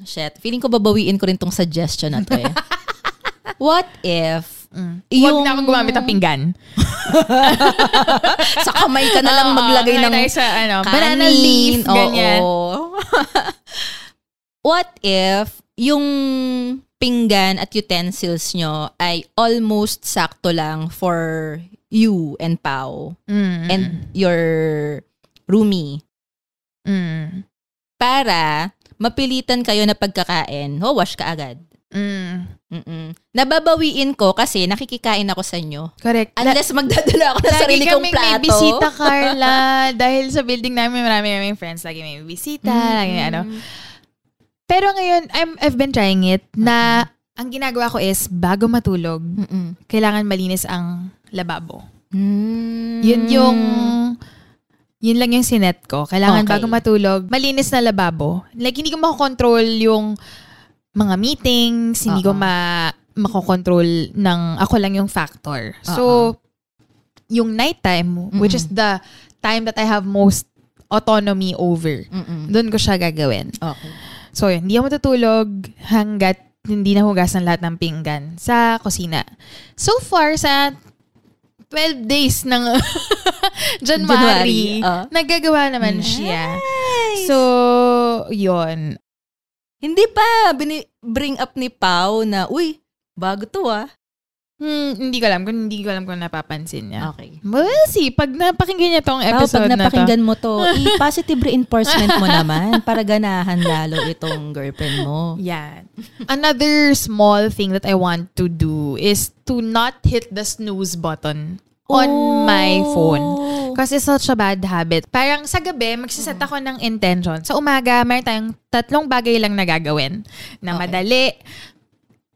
Shit, feeling ko babawiin ko rin tong suggestion na to eh. <laughs> What if, Mm. yung... Huwag na akong gumamit ng pinggan. <laughs> sa kamay ka na lang Oo, maglagay ng sa ano, kanin. banana leaf, Oo. ganyan. <laughs> What if yung pinggan at utensils nyo ay almost sakto lang for you and Pau Mm. and your roomie Mm. para mapilitan kayo na pagkakain, oh, wash ka agad. Mm. Mm-mm. Nababawiin ko kasi nakikikain ako sa inyo. Correct. Unless magdadala ako ng Lagi sarili kong kaming may plato. bisita, Carla. <laughs> dahil sa building namin, marami kaming friends. Lagi may bisita. Lagi may ano. Pero ngayon, I'm, I've been trying it na ang ginagawa ko is, bago matulog, Mm-mm. kailangan malinis ang lababo. Mm. Yun yung, yun lang yung sinet ko. Kailangan Okay. bago matulog, malinis na lababo. Like, hindi ko makokontrol yung mga meetings, hindi ko Oo. ma makokontrol ng ako lang yung factor. So, yung nighttime, which is the time that I have most autonomy over, Mm-mm. doon ko siya gagawin. Okay. So, yun, hindi ako matutulog hanggat hindi nahugasan lahat ng pinggan sa kusina. So far, sa 12 days ng <laughs> January, January, ah. nagagawa naman siya. Nice. So, yon Hindi pa bini- bring up ni Pau na, uy, bago to ah. Hmm, hindi ko alam kung hindi ko alam kung napapansin niya. Okay. We'll see. Pag napakinggan niya tong episode pag na to. napakinggan mo to, <laughs> i-positive reinforcement mo naman para ganahan lalo itong girlfriend mo. Yan. Another small thing that I want to do is to not hit the snooze button on Oh. my phone. Kasi such a bad habit. Parang sa gabi, magsiset ako ng intention. Sa umaga, mayroon tayong tatlong bagay lang na gagawin. Na Okay. madali,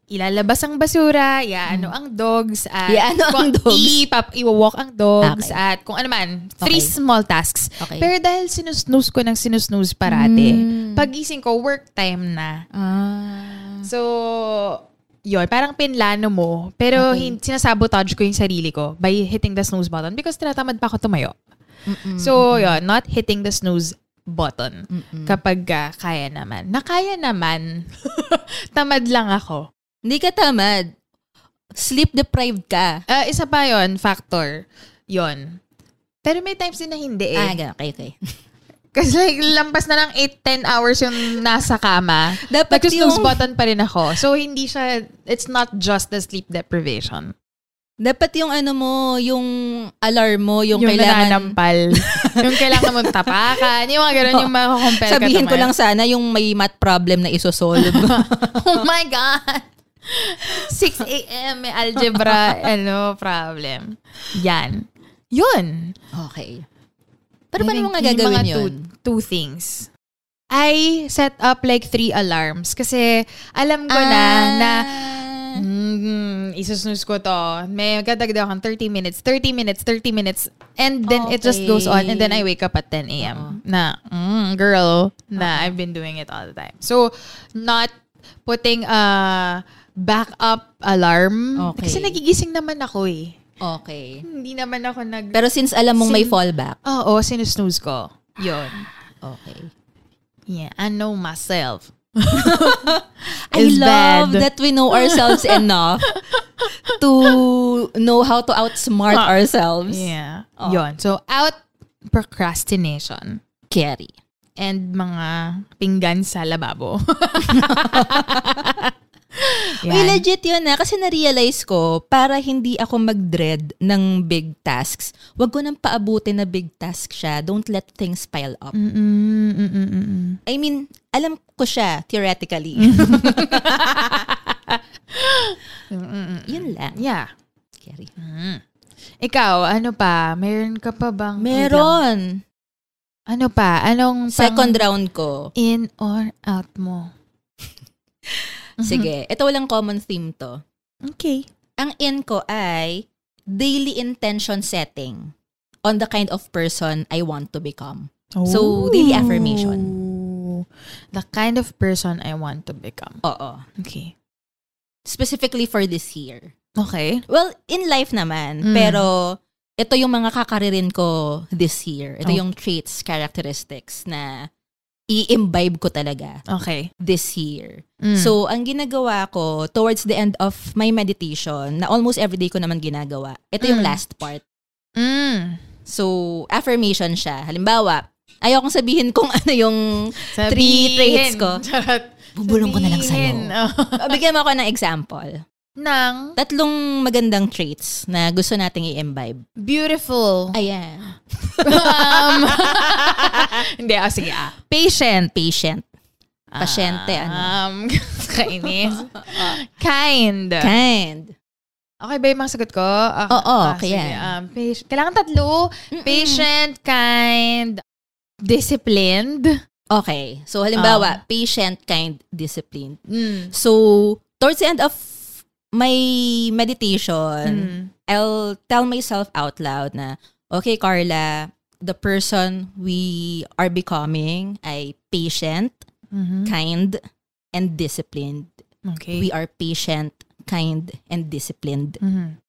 ilalabas ang basura, iaano ang dogs, at Iaano ang dogs? ipap, iwawalk ang dogs, Okay. at kung ano man. Three Okay. small tasks. Okay. Pero dahil sinusnooze ko ng sinusnooze parate, Mm. pagising ko, work time na. Ah. So, yun, parang pinlano mo. Pero Okay. hin- sinasabotage ko yung sarili ko by hitting the snooze button because tinatamad pa ako tumayo. Mm-mm. So, yun, not hitting the snooze button Mm-mm. kapag ah, kaya naman. Na kaya naman, <laughs> tamad lang ako. Hindi ka tamad. Sleep deprived ka. Ah, isa pa yon factor. yon Pero may times din na hindi eh. Ah, okay, okay. <laughs> Kasi like, lampas na ng 8-10 hours yung nasa kama. Dapat Nag-snooze yung, button pa rin ako. So, hindi siya, it's not just the sleep deprivation. dapat yung ano mo, yung alarm mo, yung, Yung, kailangan, nananampal. <laughs> yung kailangan mong tapakan. Yung mga ganun, yung makakompel ka sabihin ko lang sana yung may math problem na isosolve. <laughs> <laughs> oh my God! 6 a.m. may algebra, ano, problem. Yan. Yun. okay. Pero paano mo nga gagawin mga yun? Two, two things. I set up like three alarms kasi alam ko na na Ah. mm, isusnooze ko to. May gadagdag akong 30 minutes, 30 minutes, 30 minutes. And then it just goes on. And then I wake up at 10 a.m. Na, mm, girl, na I've been doing it all the time. So, not putting a backup alarm. Okay. Kasi nagigising naman ako eh. Okay. Hindi naman ako nag... Pero since alam mong may Sin- fallback. Oo, sinusnooze ko. Yun. <sighs> Okay. Yeah, I know myself. <laughs> I love bad. that we know ourselves <laughs> enough to know how to outsmart Ah. ourselves. Yeah. Oh. Yun. So, out procrastination. Carry. And mga pinggan sa lababo. <laughs> Uy, legit yun na. Kasi na-realize ko, para hindi ako mag-dread ng big tasks, wag ko nang paabutin na big task siya. Don't let things pile up. Mm-mm, mm-mm, mm-mm. I mean, alam ko siya, theoretically. <laughs> yun lang. Yeah. Carry. Ikaw, ano pa? Meron ka pa bang? Meron. Ano pa? Anong Second round ko. in or out mo? <laughs> Sige, ito walang common theme to. Okay. Ang in ko ay daily intention setting on the kind of person I want to become. So, daily affirmation. The kind of person I want to become. Oo. Okay. Specifically for this year. Okay. Well, in life naman. Mm. Pero, ito yung mga kakaririn ko this year. Ito Okay. yung traits, characteristics na i-imbibe ko talaga Okay. this year. Mm. So, ang ginagawa ko towards the end of my meditation, na almost everyday ko naman ginagawa, ito yung Mm. last part. Mm. So, affirmation siya. Halimbawa, ayokong sabihin kung <laughs> ano yung three traits ko. <laughs> Bubulong ko na lang sa'yo. Sabihin. Oh. <laughs> Bigyan mo ako ng example. Nang Tatlong magandang traits na gusto nating i-imbibe. beautiful. Ayan. um, <laughs> hindi, ah, sige ah. Patient. Patient. Pasyente, ano. Um, <laughs> kainis. <laughs> Kind. Kind. Okay ba yung mga sagot ko? Ah, Oo, ah, okay sige. yan. Um, patient. Kailangan tatlo. Patient, kind, disciplined. Okay. So, halimbawa, patient, kind, disciplined. Mm. So, towards the end of my meditation, Mm. I'll tell myself out loud na, okay, Carla, the person we are becoming ay patient, Mhm. kind, and disciplined. Okay. We are patient, kind, and disciplined. Mhm.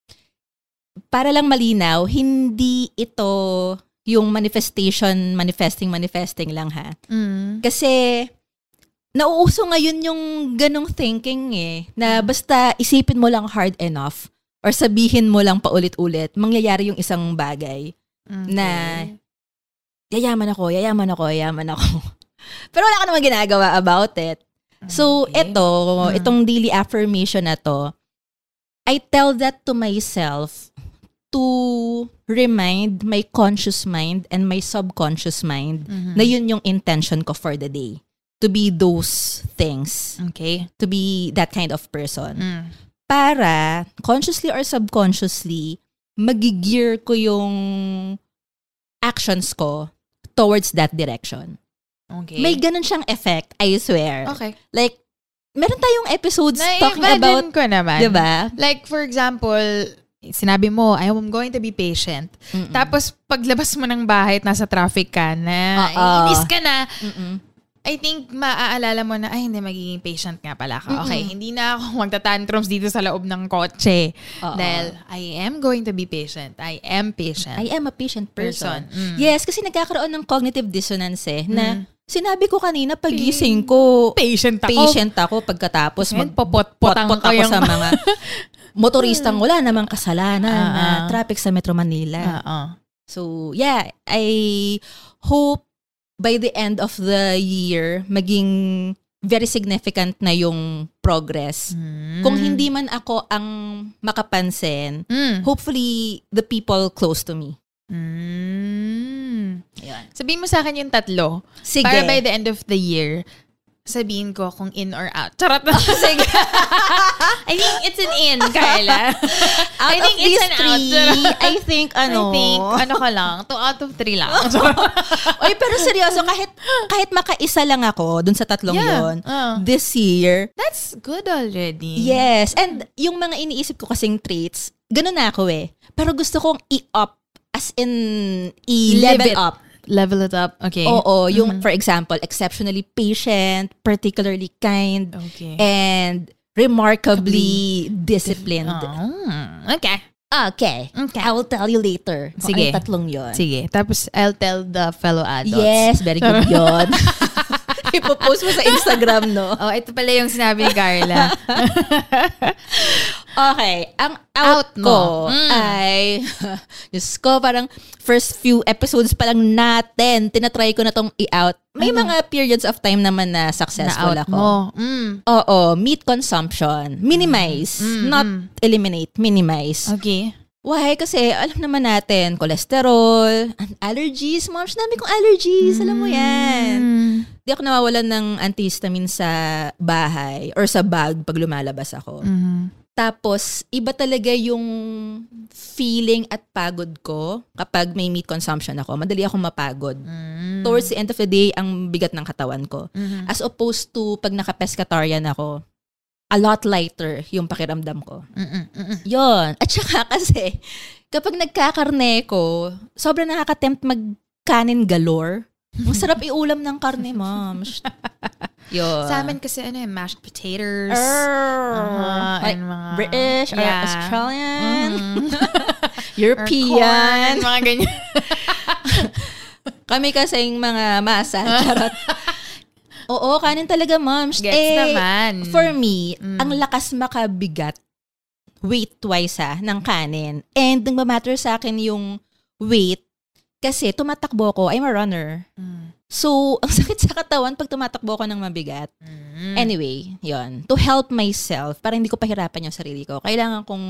Para lang malinaw, hindi ito yung manifestation, manifesting, manifesting lang ha. Mm. Kasi nauuso ngayon yung ganong thinking eh, na basta isipin mo lang hard enough or sabihin mo lang paulit-ulit, mangyayari yung isang bagay na yayaman ako, yayaman ako, yayaman ako. <laughs> Pero wala ka naman ginagawa about it. So, Okay. ito, Mm. itong daily affirmation na to, I tell that to myself to remind my conscious mind and my subconscious mind Mhm. na yun yung intention ko for the day. To be those things. Okay. To be that kind of person. Mm. Para, consciously or subconsciously, magigear ko yung actions ko towards that direction. Okay. May ganun siyang effect, I swear. okay. Like, meron tayong episodes talking about, Na-imagine ko naman. di ba? Like, for example, sinabi mo, I'm going to be patient. Mm-mm. Tapos, paglabas mo ng bahay at nasa traffic ka na, Oo. inis ka na, Mm-mm. I think maaalala mo na, ay, hindi, magiging patient nga pala ako. Okay, Mm-mm. hindi na ako magtatantrums dito sa loob ng kotse. Oo. Dahil, I am going to be patient. I am patient. I am a patient person. Person. Mm. Yes, kasi nagkakaroon ng cognitive dissonance eh, na Mm. sinabi ko kanina pagising ko, patient ako. patient ako pagkatapos Ngayon, magpopot popot-potang ako ko yung- sa mga <laughs> motoristang wala namang kasalanan Ah, na ah. traffic sa Metro Manila. Oo. So, yeah, I hope by the end of the year, maging very significant na yung progress. Kung hindi man ako ang makapansin, Mm. hopefully the people close to me. Mm. Ayun. Sabihin mo sa akin yung tatlo. Sige. Para by the end of the year, sabihin ko kung in or out. Charot na. Sige. I think it's an in, Carla. <laughs> Out I think of it's an out. three, I think ano. I think, ano ka lang, two out of three lang. <laughs> Oy, pero seryoso, kahit kahit makaisa lang ako dun sa tatlong Yeah. yon Uh. this year, That's good already. yes. And yung mga iniisip ko kasing traits, ganun na ako eh. Pero gusto kong i-up, as in, i-level up. Level it up. Okay. Oo, yung Mhm. for example, exceptionally patient, particularly kind, Okay. and remarkably disciplined. Oh, okay. Okay. Okay. I will tell you later. Kung Sige. ano tatlong yon. Sige. Tapos, I'll tell the fellow adults. Yes, very good yun. <laughs> Ipopost mo sa Instagram, no? <laughs> Oh, ito pala yung sinabi ni Carla. <laughs> Okay, ang out, Out mo. ko Mm. ay, <laughs> Diyos ko, parang first few episodes pa lang natin, tinatry ko na tong i-out. May Ano? mga periods of time naman na successful Na-out ako. mo. Mm. Oo, meat consumption. Minimize. Mm, Not mm. eliminate. Minimize. Okay. Why? Kasi alam naman natin, cholesterol, allergies. Moms, dami kong allergies. Alam mo yan. Mm. Di ako nawawalan ng antihistamine sa bahay or sa bag pag lumalabas ako. Mhm. Tapos, iba talaga yung feeling at pagod ko kapag may meat consumption ako. Madali akong mapagod. Mm. Towards the end of the day, ang bigat ng katawan ko. Mhm. As opposed to pag naka-pescatarian ako, a lot lighter yung pakiramdam ko. Mm-mm. At saka <laughs> kasi, kapag nagkakarne ko, sobrang nakaka-tempt mag-kanin galore. Ang sarap <laughs> iulam ng karne, ma'am. Yun. Sa amin kasi ano yung mashed potatoes. Err. Uh, Like, and mga... British or Yeah. Australian. <laughs> Or European. corn, mga ganyan. <laughs> Kami kasing mga masa. <laughs> Charot. Oo, kanin talaga, ma'am. Gets eh, naman. For me, Mm. ang lakas makabigat weight twice ah, ng kanin. And nang matter sa akin yung weight, kasi tumatakbo ko, I'm a runner. Mm. So, <laughs> ang sakit sa katawan pag tumatakbo ko ng mabigat. Mm. Anyway, yon To help myself, para hindi ko pahirapan yung sarili ko, kailangan kong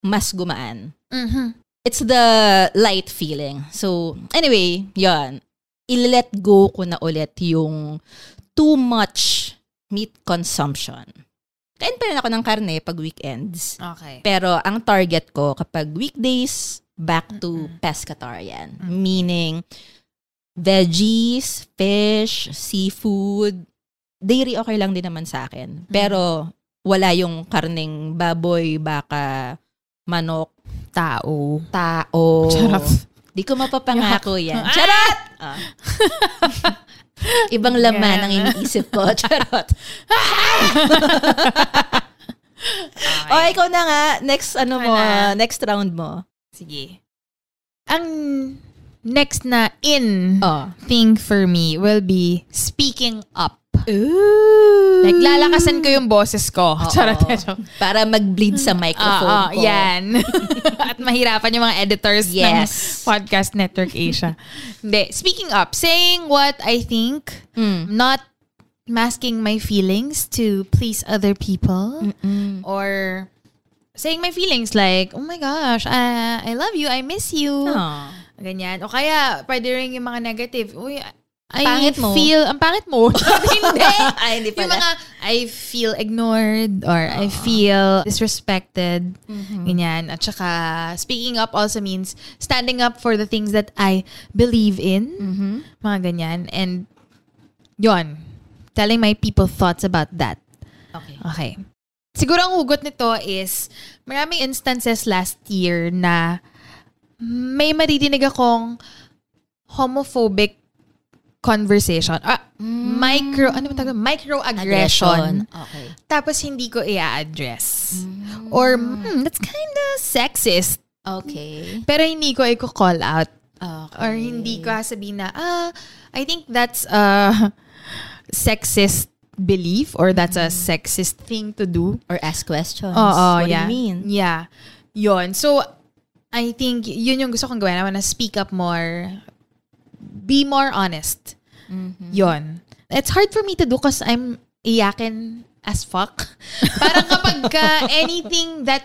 mas gumaan. Mhm. It's the light feeling. So, anyway, yon I-let go ko na ulit yung too much meat consumption. Kain pa rin ako ng karne pag weekends. Okay. Pero ang target ko kapag weekdays, back to Mm-mm. pescatarian. Mm. Meaning, veggies, fish, seafood, dairy okay lang din naman sa akin. Pero wala yung karning baboy, baka, manok, Tao. tao. Charot. Di ko mapapangako yan. Charot! Ah. <laughs> Ibang laman ang iniisip ko. <laughs> Charot. <laughs> O, ikaw na nga. Next, ano Ako mo, next round mo. Sige. Ang next na in Oh. thing for me will be speaking up. Ooh. Like, lalakasan ko yung boses ko. Charot. Para mag-bleed sa microphone Oo, ko. yan. <laughs> At mahirapan yung mga editors Yes. ng Podcast Network Asia. Hindi. Speaking up, saying what I think, Mm. not masking my feelings to please other people, or saying my feelings like, oh my gosh, I, I love you, I miss you. Aw. Ganyan. O kaya, pwede rin yung mga negative. Uy, I Pangit mo. feel, ang pangit mo. <laughs> hindi. Ay, hindi Yung pala. mga, I feel ignored or I feel disrespected. Ganyan. At saka, speaking up also means standing up for the things that I believe in. Mga ganyan. And, yon telling my people thoughts about that. Okay. Okay. Siguro ang hugot nito is, maraming instances last year na may maririnig akong homophobic conversation. Ah, micro, ano ba tawag? Microaggression. Okay. Tapos hindi ko i-address. Or, hmm, that's kind of sexist. Okay. Pero hindi ko i-call out. Okay. Or hindi ko sabihin na, ah, I think that's a <laughs> sexist belief or that's a sexist thing to do. Or ask questions. Oo, What yeah. do you mean? Yeah. Yon. So, I think yun yung gusto kong gawin. I wanna speak up more. Be more honest. Mm-hmm. Yon. It's hard for me to do because I'm iyakin as fuck. <laughs> Parang kapag ka anything that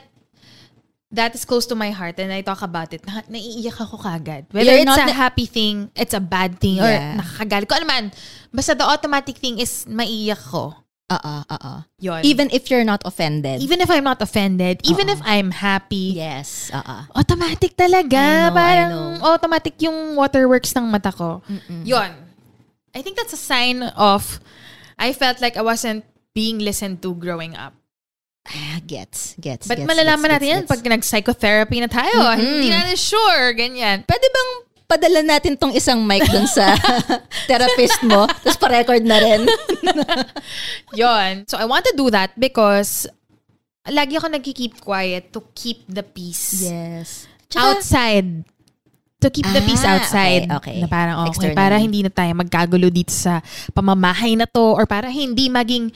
that is close to my heart and I talk about it, na, naiiyak ako kagad. Whether You're it's not a na- happy thing, it's a bad thing, or Yeah. nakakagalit. Kung ano man. Basta the automatic thing is maiiyak ko. Oo, oo. Yun. Even if you're not offended. Even if I'm not offended, even if I'm happy, Yes, oo. automatic talaga. I know, I Parang know. automatic yung waterworks ng mata ko. Yun. I think that's a sign of I felt like I wasn't being listened to growing up. Ah, gets, gets, But gets, malalaman gets, natin gets, yan gets. pag nag-psychotherapy na tayo. Hindi natin sure. Ganyan. Pwede bang padala natin tong isang mic dun sa <laughs> therapist mo, tapos pa-record na rin? <laughs> Yun. So I want to do that because lagi ako nagki-keep quiet to keep the peace. yes. outside. To keep the peace Ah, outside. okay, okay. Na parang okay, Externally. para hindi na tayo magkagulo dito sa pamamahay na to or para hindi maging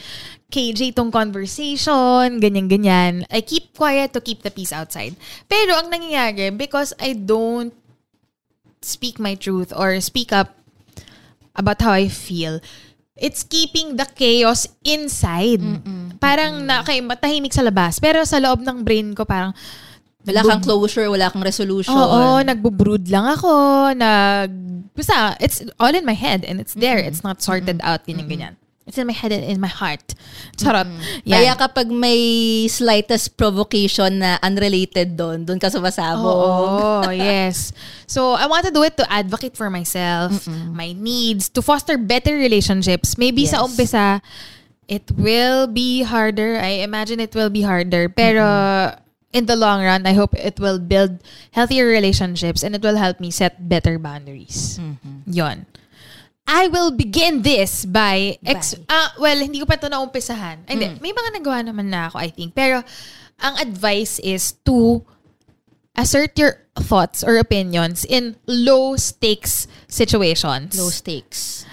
KJ tong conversation, ganyan-ganyan. I keep quiet to keep the peace outside. Pero ang nangyayari, because I don't speak my truth or speak up about how I feel, it's keeping the chaos inside. Parang na, okay, matahimik sa labas. Pero sa loob ng brain ko, parang, Wala kang closure, wala kang resolution. Oo, nagbubrood lang ako. Nag, basta, it's all in my head and it's there. It's not sorted out, ganyan-ganyan. It's in my head and in my heart. Charot. Yan. Kaya kapag may slightest provocation na unrelated doon, doon ka sumasabog. Oo, <laughs> yes. So, I want to do it to advocate for myself, my needs, to foster better relationships. Maybe sa Yes. umpisa, it will be harder. I imagine it will be harder. Pero, in the long run, I hope it will build healthier relationships and it will help me set better boundaries. Yon. I will begin this by, ex- ah, well, hindi ko pa ito naumpisahan. Ay, Hindi, may mga nagawa naman na ako, I think. Pero, ang advice is to assert your thoughts or opinions in low stakes situations. Low stakes.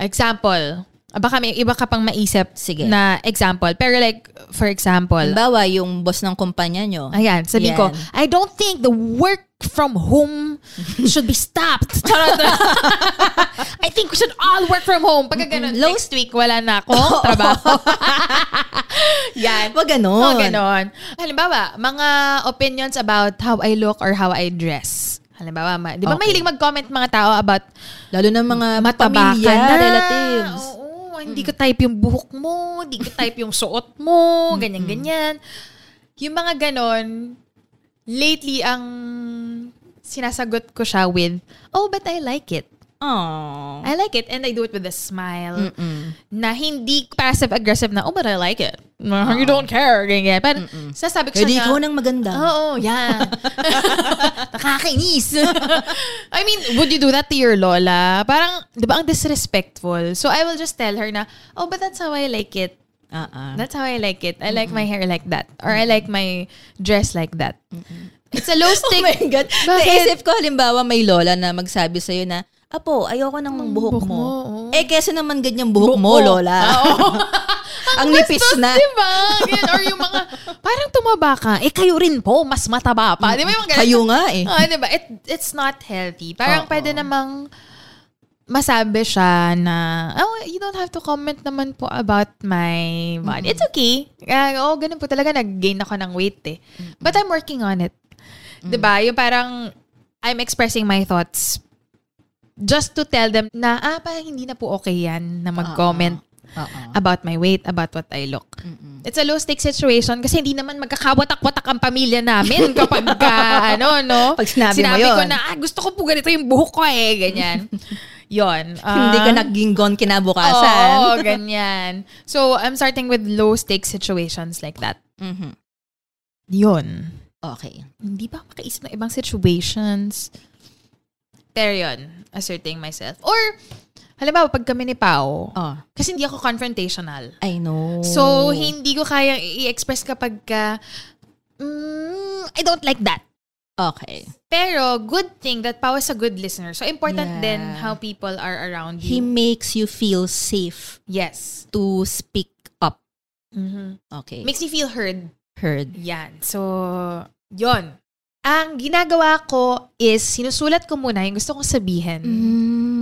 Example, baka may iba ka pang maisip Sige. na example. Pero like, for example, Halimbawa, yung boss ng kumpanya nyo. ayan, sabi ko, Yan. I don't think the work from home <laughs> should be stopped. Charot. <laughs> I think we should all work from home. Pagka ganun, Low- next week, wala na akong trabaho. <laughs> Yan. Wag ganon. Oh, ganon. Halimbawa, mga opinions about how I look or how I dress. Halimbawa, ma- di ba Okay. mahilig mag-comment mga tao about Lalo na mga mataba pamilya, na, relatives. Oo, hindi ko type yung buhok mo, hindi ko type yung suot mo, <laughs> ganyan-ganyan. Yung mga ganon, lately ang sinasagot ko siya with, oh, but I like it. Aww. I like it and I do it with a smile na hindi passive-aggressive na, oh, but I like it. You don't care. Ganyan. Pero sasabi ko Pwede siya ikaw na, nang maganda. Oo, yan. <laughs> Nakakainis. <laughs> I mean, would you do that to your lola? Parang, di ba, ang disrespectful. So, I will just tell her na, oh, but that's how I like it. Uh-uh. That's how I like it. I like my hair like that. Or I like my dress like that. It's a low <laughs> Oh stick. my God. Bakit? Naisip ko, halimbawa, may lola na magsabi sa'yo na, Apo, ayoko ng buhok, buhok mo. mo. Eh, kesa naman ganyan buhok, Buhok mo, mo. Lola. Ang nipis na. Diba? Ganyan. Or yung mga, parang tumaba ka, eh kayo rin po, mas mataba pa. Di ba yung mga ganun? Kayo nga eh. Ah, diba? It, it's not healthy. Parang Oo. pwede namang masabi siya na, oh, you don't have to comment naman po about my body. It's okay. Uh, oh, ganun po talaga, nag-gain ako ng weight eh. But I'm working on it. Diba? Yung parang, I'm expressing my thoughts just to tell them na, ah, parang hindi na po okay yan na mag-comment Oo. about my weight, about what I look. It's a low-stake situation kasi hindi naman magkakawatak-watak ang pamilya namin <laughs> kapag ka, ano, no? Pag sinabi mo ko yun. na, ah, gusto ko po ganito yung buhok ko eh, ganyan. <laughs> Yon. <laughs> Hindi ka Ah, naginggon kinabukasan. Oo, ganyan. So, I'm starting with low-stake situations like that. Mhm. Yun. Okay. Hindi ba makaisip ng ibang situations? Pero yun, asserting myself. Or, halimbawa, pag kami ni Pao, Oh, kasi hindi ako confrontational. I know. So, hindi ko kaya i-express kapag ka, mm, I don't like that. Okay. Pero, good thing that Pao is a good listener. So, important Yeah. din how people are around He you. makes you feel safe yes. to speak up. Mhm. Okay. Makes me feel heard. Heard. Yan. So, yon. Ang ginagawa ko is, sinusulat ko muna yung gusto kong sabihin. Mm.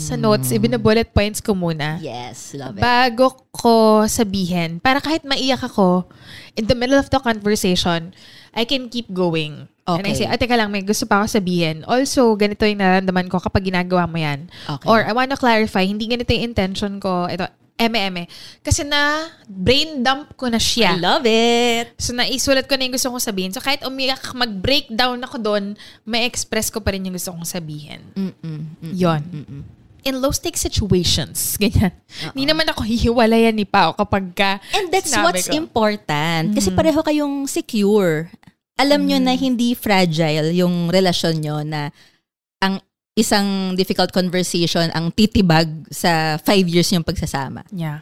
Sa notes, ibinabullet points ko muna. Yes, love it. Bago ko sabihin, para kahit maiyak ako, in the middle of the conversation, I can keep going. And I Okay. say, ah, teka lang, may gusto pa ako sabihin. Also, ganito yung nararamdaman ko kapag ginagawa mo yan. Okay. Or, I want to clarify, hindi ganito yung intention ko. Ito, eme-eme. Kasi na, brain dump ko na siya. I love it. So, naisulat ko na yung gusto kong sabihin. So, kahit umiyak, mag-breakdown ako doon, may express ko pa rin yung gusto kong sabihin. Mm-mm. Mm-mm. Yon. Mm-mm. In low-stake situations, <laughs> ganyan. Hindi naman ako hihiwalayan ni Pao kapag ka And that's what's ko. important. Kasi pareho kayong secure. Alam nyo na hindi fragile yung relasyon nyo na ang isang difficult conversation ang titibag sa five years yung pagsasama. Yeah.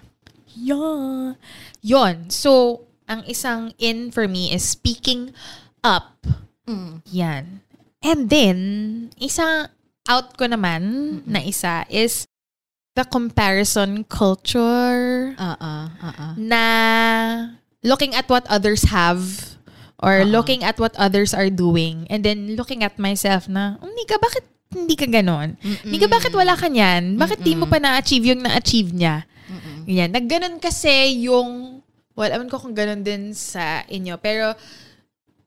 Yeah. Yon. So, ang isang in for me is speaking up. Yan. And then, isang out ko naman na isa is the comparison culture Oo. Oo. na looking at what others have or Oo. looking at what others are doing and then looking at myself na, oh, Nika, bakit hindi ka ganon? Nika, bakit wala ka niyan? Bakit di mo pa na-achieve yung na-achieve niya? Yan. Nagganon kasi yung, well, alam ko kung ganon din sa inyo, pero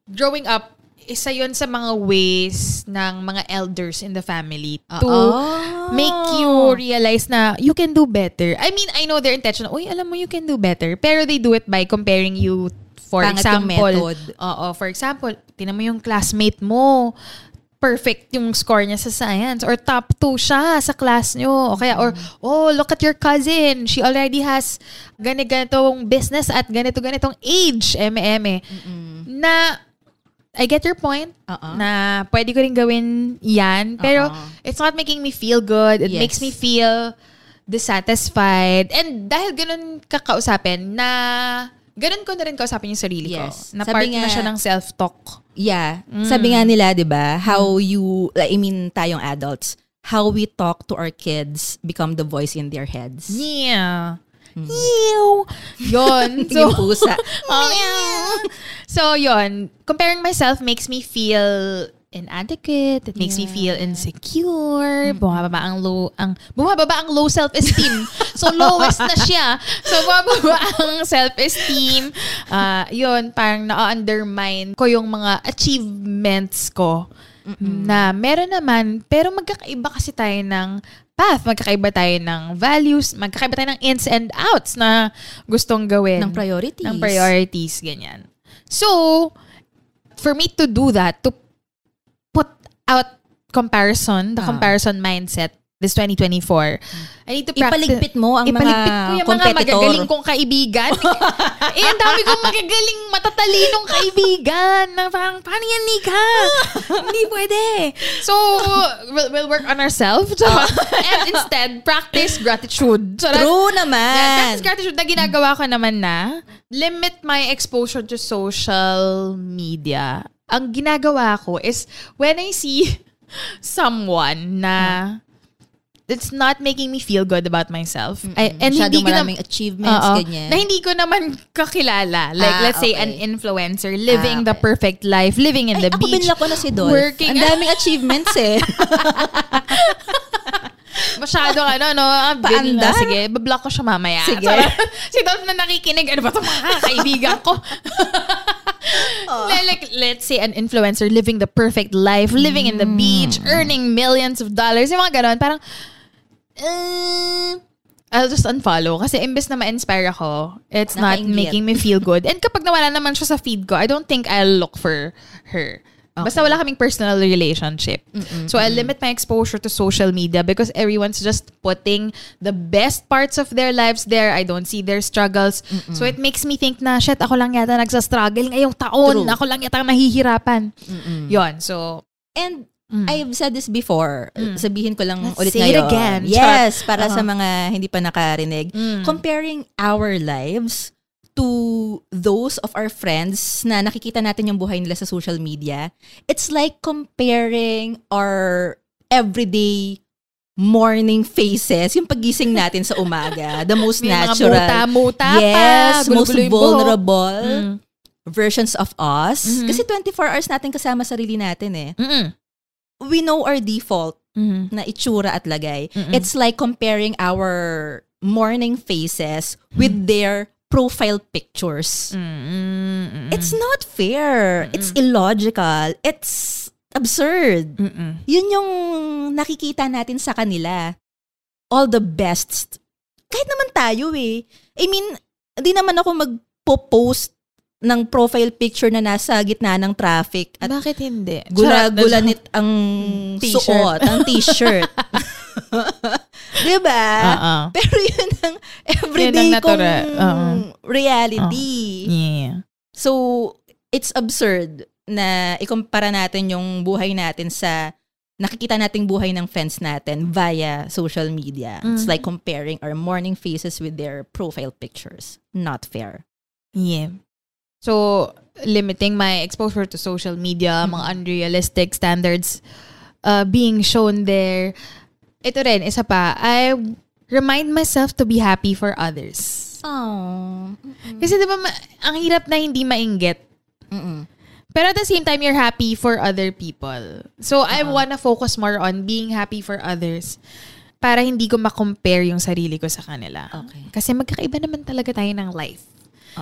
growing up, isa yon sa mga ways ng mga elders in the family to Oo. make you realize na you can do better. I mean, I know their intention. Uy, alam mo, you can do better. Pero they do it by comparing you, for Pangit yung example. method. Oo, for example, tinan mo yung classmate mo. Perfect yung score niya sa science. Or top 2 siya sa class nyo. O kaya, or, oh, look at your cousin. She already has ganito-ganitong business at ganito-ganitong age. Eme-eme. Na, I get your point Oo. na pwede ko rin gawin yan. Pero Oo. it's not making me feel good. It Yes. makes me feel dissatisfied. And dahil ganun kakausapin na ganun ko na rin kausapin yung sarili Yes. ko. Na Sabi part na nga- siya ng self-talk. Yeah. Sabi nga nila, 'di ba, how you like, I mean tayong adults, how we talk to our kids become the voice in their heads. Yeah. Ew. Yun. Hmm. yung pusa. so, <laughs> yon Comparing myself makes me feel inadequate. It makes me feel insecure. Bumababa ang low, ang, bumababa ang low self-esteem. <laughs> so, lowest na siya. So, bumababa ang self-esteem. Ah, yun, parang na-undermine ko yung mga achievements ko na meron naman, pero magkakaiba kasi tayo ng path, magkakaiba tayo ng values, magkakaiba tayo ng ins and outs na gustong gawin. ng priorities. Ng priorities, ganyan. So, for me to do that, to put out comparison, the Ah. comparison mindset, this 2024, I need to practice. Ipaligpit mo ang Ipaligpit mga ko yung mga magagaling kong kaibigan. <laughs> eh, ang dami kong magagaling, matatalinong kaibigan. Na parang, paano yan, Nika? <laughs> Hindi pwede. So, we'll, we'll work on ourselves. <laughs> and instead, practice gratitude. So, True Yeah, naman. practice gratitude na ginagawa ko naman na limit my exposure to social media. Ang ginagawa ko is when I see someone na it's not making me feel good about myself. I, and Masyadong hindi ko na, achievements, Oo. ganyan. Na hindi ko naman kakilala. Like, Ah, let's say, an okay. influencer living Ah, the okay. perfect life, living in Ay, the ako beach. binla ko na si Dolph. working- Ang daming achievements eh. <laughs> Masyadong ano, no? Ang bill na. Sige, bablock ko siya mamaya. Sige. Charot. <laughs> si Dolph na nakikinig. Ano ba ito mga kaibigan ko? <laughs> Oh. like, let's say an influencer living the perfect life, living in the Mm. beach, earning millions of dollars. Yung mga ganon. Parang, uh, I'll just unfollow. Kasi imbes na ma-inspire ako, it's not making me feel good. And kapag nawala naman siya sa feed ko, I don't think I'll look for her. Basta wala kaming personal relationship. So I limit my exposure to social media because everyone's just putting the best parts of their lives there. I don't see their struggles. So it makes me think na, shit, ako lang yata nagsa-struggle ngayong taon. True. Ako lang yata nahihirapan. Yon. So, And I've said this before. Sabihin ko lang Mm. Let's ulit say it ngayon. again. Yes, para Uh-huh. sa mga hindi pa nakarinig. Mm. Comparing our lives to those of our friends na nakikita natin yung buhay nila sa social media, it's like comparing our everyday morning faces, yung pagising natin sa umaga, <laughs> the most may mga natural. muta-muta pa. yes, most gulo-gulo yung buhok. vulnerable Mm. versions of us. Mhm. Kasi 24 hours natin kasama sarili natin eh. Mm-mm. We know our default Mhm. na itsura at lagay. Mm-mm. It's like comparing our morning faces with their profile pictures. Mm-mm. It's not fair. It's illogical. It's absurd. Mm-mm. Yun yung nakikita natin sa kanila. All the best. Kahit naman tayo eh. I mean, di naman ako magpo-post ng profile picture na nasa gitna ng traffic at Bakit hindi? gula-gulanit ang T-shirt. suot, ang t-shirt. diba? Oo. Pero yun ang everyday Yun ang kong. Oo. reality. Yeah. So, it's absurd na ikumpara natin yung buhay natin sa nakikita nating buhay ng friends natin via social media. It's Mm. like comparing our morning faces with their profile pictures. Not fair. Yeah. So, limiting my exposure to social media, mga unrealistic standards uh, being shown there. Ito rin, isa pa, I remind myself to be happy for others. Oh. Kasi di ba, ma- ang hirap na hindi mainggit. Mm-mm. Pero at the same time, you're happy for other people. So, I wanna focus more on being happy for others para hindi ko ma-compare yung sarili ko sa kanila. Okay. Kasi magkakaiba naman talaga tayo ng life.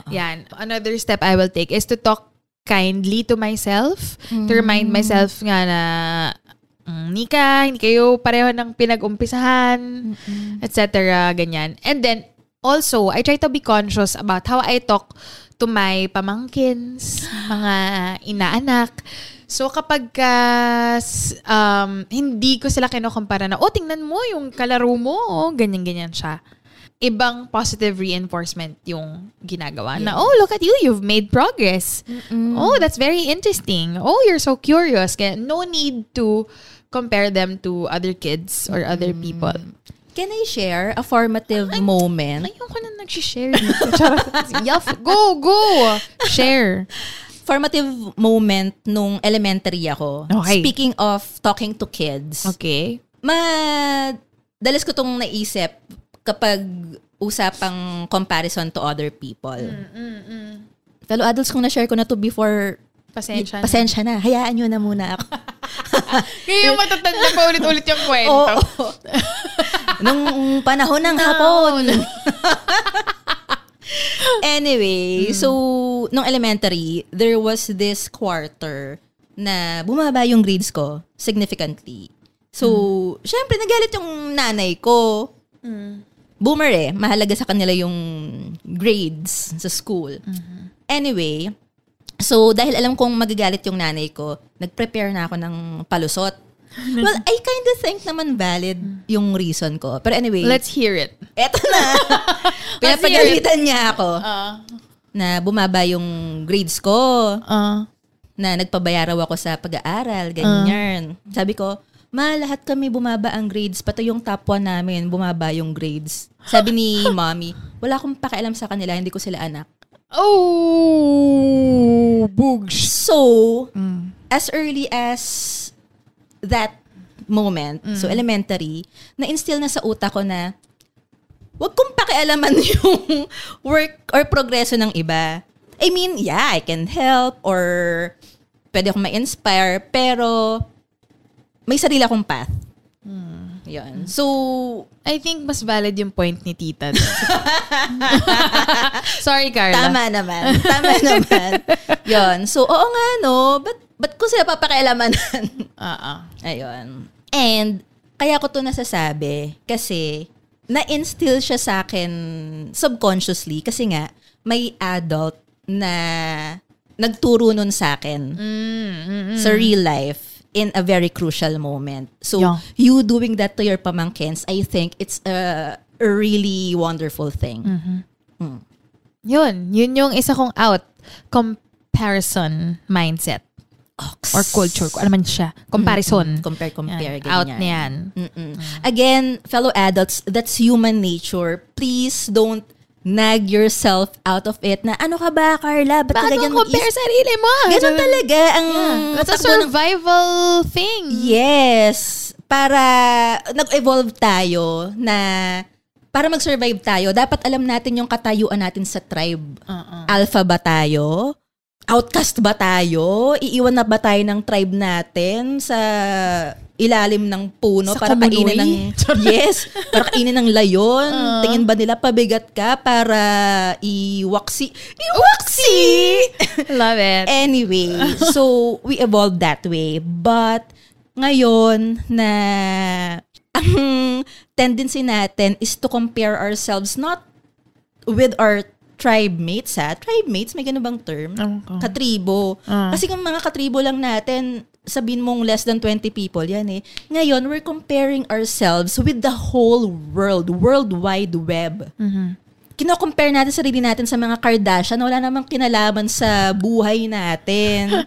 Yan. Another step I will take is to talk kindly to myself. To remind myself nga na, mm, Nika, hindi kayo pareho ng pinag-umpisahan, etc. Ganyan. And then, also, I try to be conscious about how I talk to my pamangkins, mga inaanak. So kapag ka, s- um, hindi ko sila kinukumpara na, oh, tingnan mo yung kalaro mo, oh, ganyan-ganyan siya. Ibang positive reinforcement yung ginagawa na, oh, look at you, you've made progress. Oh, that's very interesting. Oh, you're so curious. Kaya no need to compare them to other kids or other people. Can I share a formative moment? Ayoko na nag-share. <laughs> Yuff. Go, go! Share. <laughs> Formative moment nung elementary ako. Okay. Speaking of talking to kids. Okay. Madalas ko tong naisip kapag usapang comparison to other people. Fellow adults kung na-share ko na to before, Pasensya na. pasensya na. Hayaan nyo na muna ako. <laughs> Kaya yung matatanda pa ulit-ulit yung kwento. <laughs> Oo. Nung panahon ng hapon. <laughs> anyway, so, nung elementary, there was this quarter na bumaba yung grades ko significantly. So, syempre, nagalit yung nanay ko. Boomer eh. Mahalaga sa kanila yung grades sa school. Anyway, so dahil alam kong magagalit yung nanay ko, nag-prepare na ako ng palusot. <laughs> Well, I kind of think naman valid yung reason ko. Pero anyway, Let's hear it. eto na. <laughs> <laughs> Pinapagalitan niya ako Uh, na bumaba yung grades ko, uh, na nagpabayaraw ako sa pag-aaral, ganyan. Sabi ko, ma, lahat kami bumaba ang grades, pati yung top 1 namin, bumaba yung grades. Sabi ni <laughs> mommy, wala akong pakialam sa kanila, hindi ko sila anak. oh, boogs. So, as early as that moment, so elementary, na-instill na sa utak ko na wag kong pakialaman <laughs> yung work or progreso ng iba. I mean, yeah, I can help or pwede akong ma-inspire, pero may sarili akong path. Yun. So, I think mas valid yung point ni tita. <laughs> Sorry, Carla. tama naman. Tama <laughs> naman. Yun. So, oo nga, no? Ba't, ba't ko sila papakialamanan? Oo. Ayun. And, kaya ko to nasasabi kasi na-instill siya sa akin subconsciously kasi nga may adult na nagturo nun sa akin sa real life in a very crucial moment. So, Yeah. you doing that to your pamangkins, I think it's a, a really wonderful thing. Yun. Yun yung isa kong out. Comparison mindset. Or culture. Kung ano man siya. Comparison. Compare, compare. Yan. Out na yan. Mm-mm. Again, fellow adults, that's human nature. Please don't nag yourself out of it na ano ka ba, Carla? Ba't ka ganyan mo compare mag-isip? sarili mo? Ganun talaga ang That's a takbo ng- survival thing. Yes. Para nag-evolve tayo na para mag-survive tayo, dapat alam natin yung katayuan natin sa tribe. Alpha ba tayo? Outcast ba tayo? Iiwan na ba tayo ng tribe natin sa ilalim ng puno Sa para kainin Komunoy? ng <laughs> yes, para kainin ng layon. Tingin ba nila pabigat ka para iwaksi? Iwaksi! <laughs> Love it. Anyway, so we evolved that way. But ngayon na ang tendency natin is to compare ourselves not with our tribe mates ha. Tribe mates, may ganun bang term? Okay. Katribo. Ah. Kasi kung mga katribo lang natin, sabihin mong less than 20 people, yan eh. Ngayon, we're comparing ourselves with the whole world, worldwide web kino-compare natin sarili natin sa mga Kardashian, wala namang kinalaman sa buhay natin. <laughs>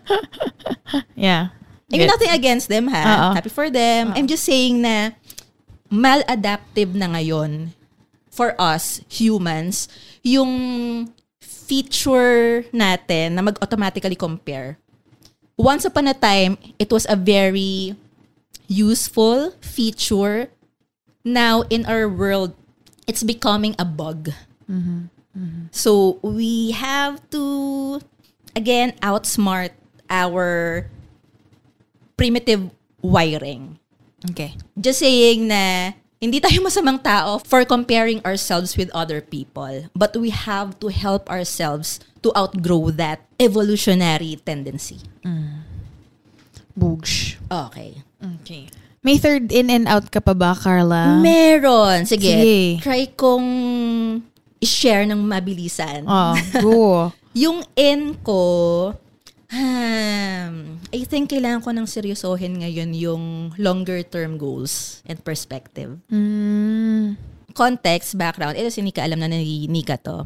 Yeah. I mean, nothing against them, ha? Oo. Happy for them. I'm just saying na maladaptive na ngayon for us, humans, yung feature natin na mag-automatically compare. Once upon a time, it was a very useful feature. Now, in our world, it's becoming a bug. So we have to again outsmart our primitive wiring. Okay. Just saying na hindi tayo masamang tao for comparing ourselves with other people, but we have to help ourselves to outgrow that evolutionary tendency. Boogs. Okay. Okay. May third in and out ka pa ba, Carla? Meron. Sige. Sige. Try kong i-share ng mabilisan. Oh, go. <laughs> Yung in ko, um, I think kailangan ko ng seryosohin ngayon yung longer term goals and perspective. Mm. Context, background, ito si Nika, alam na ni Nika to.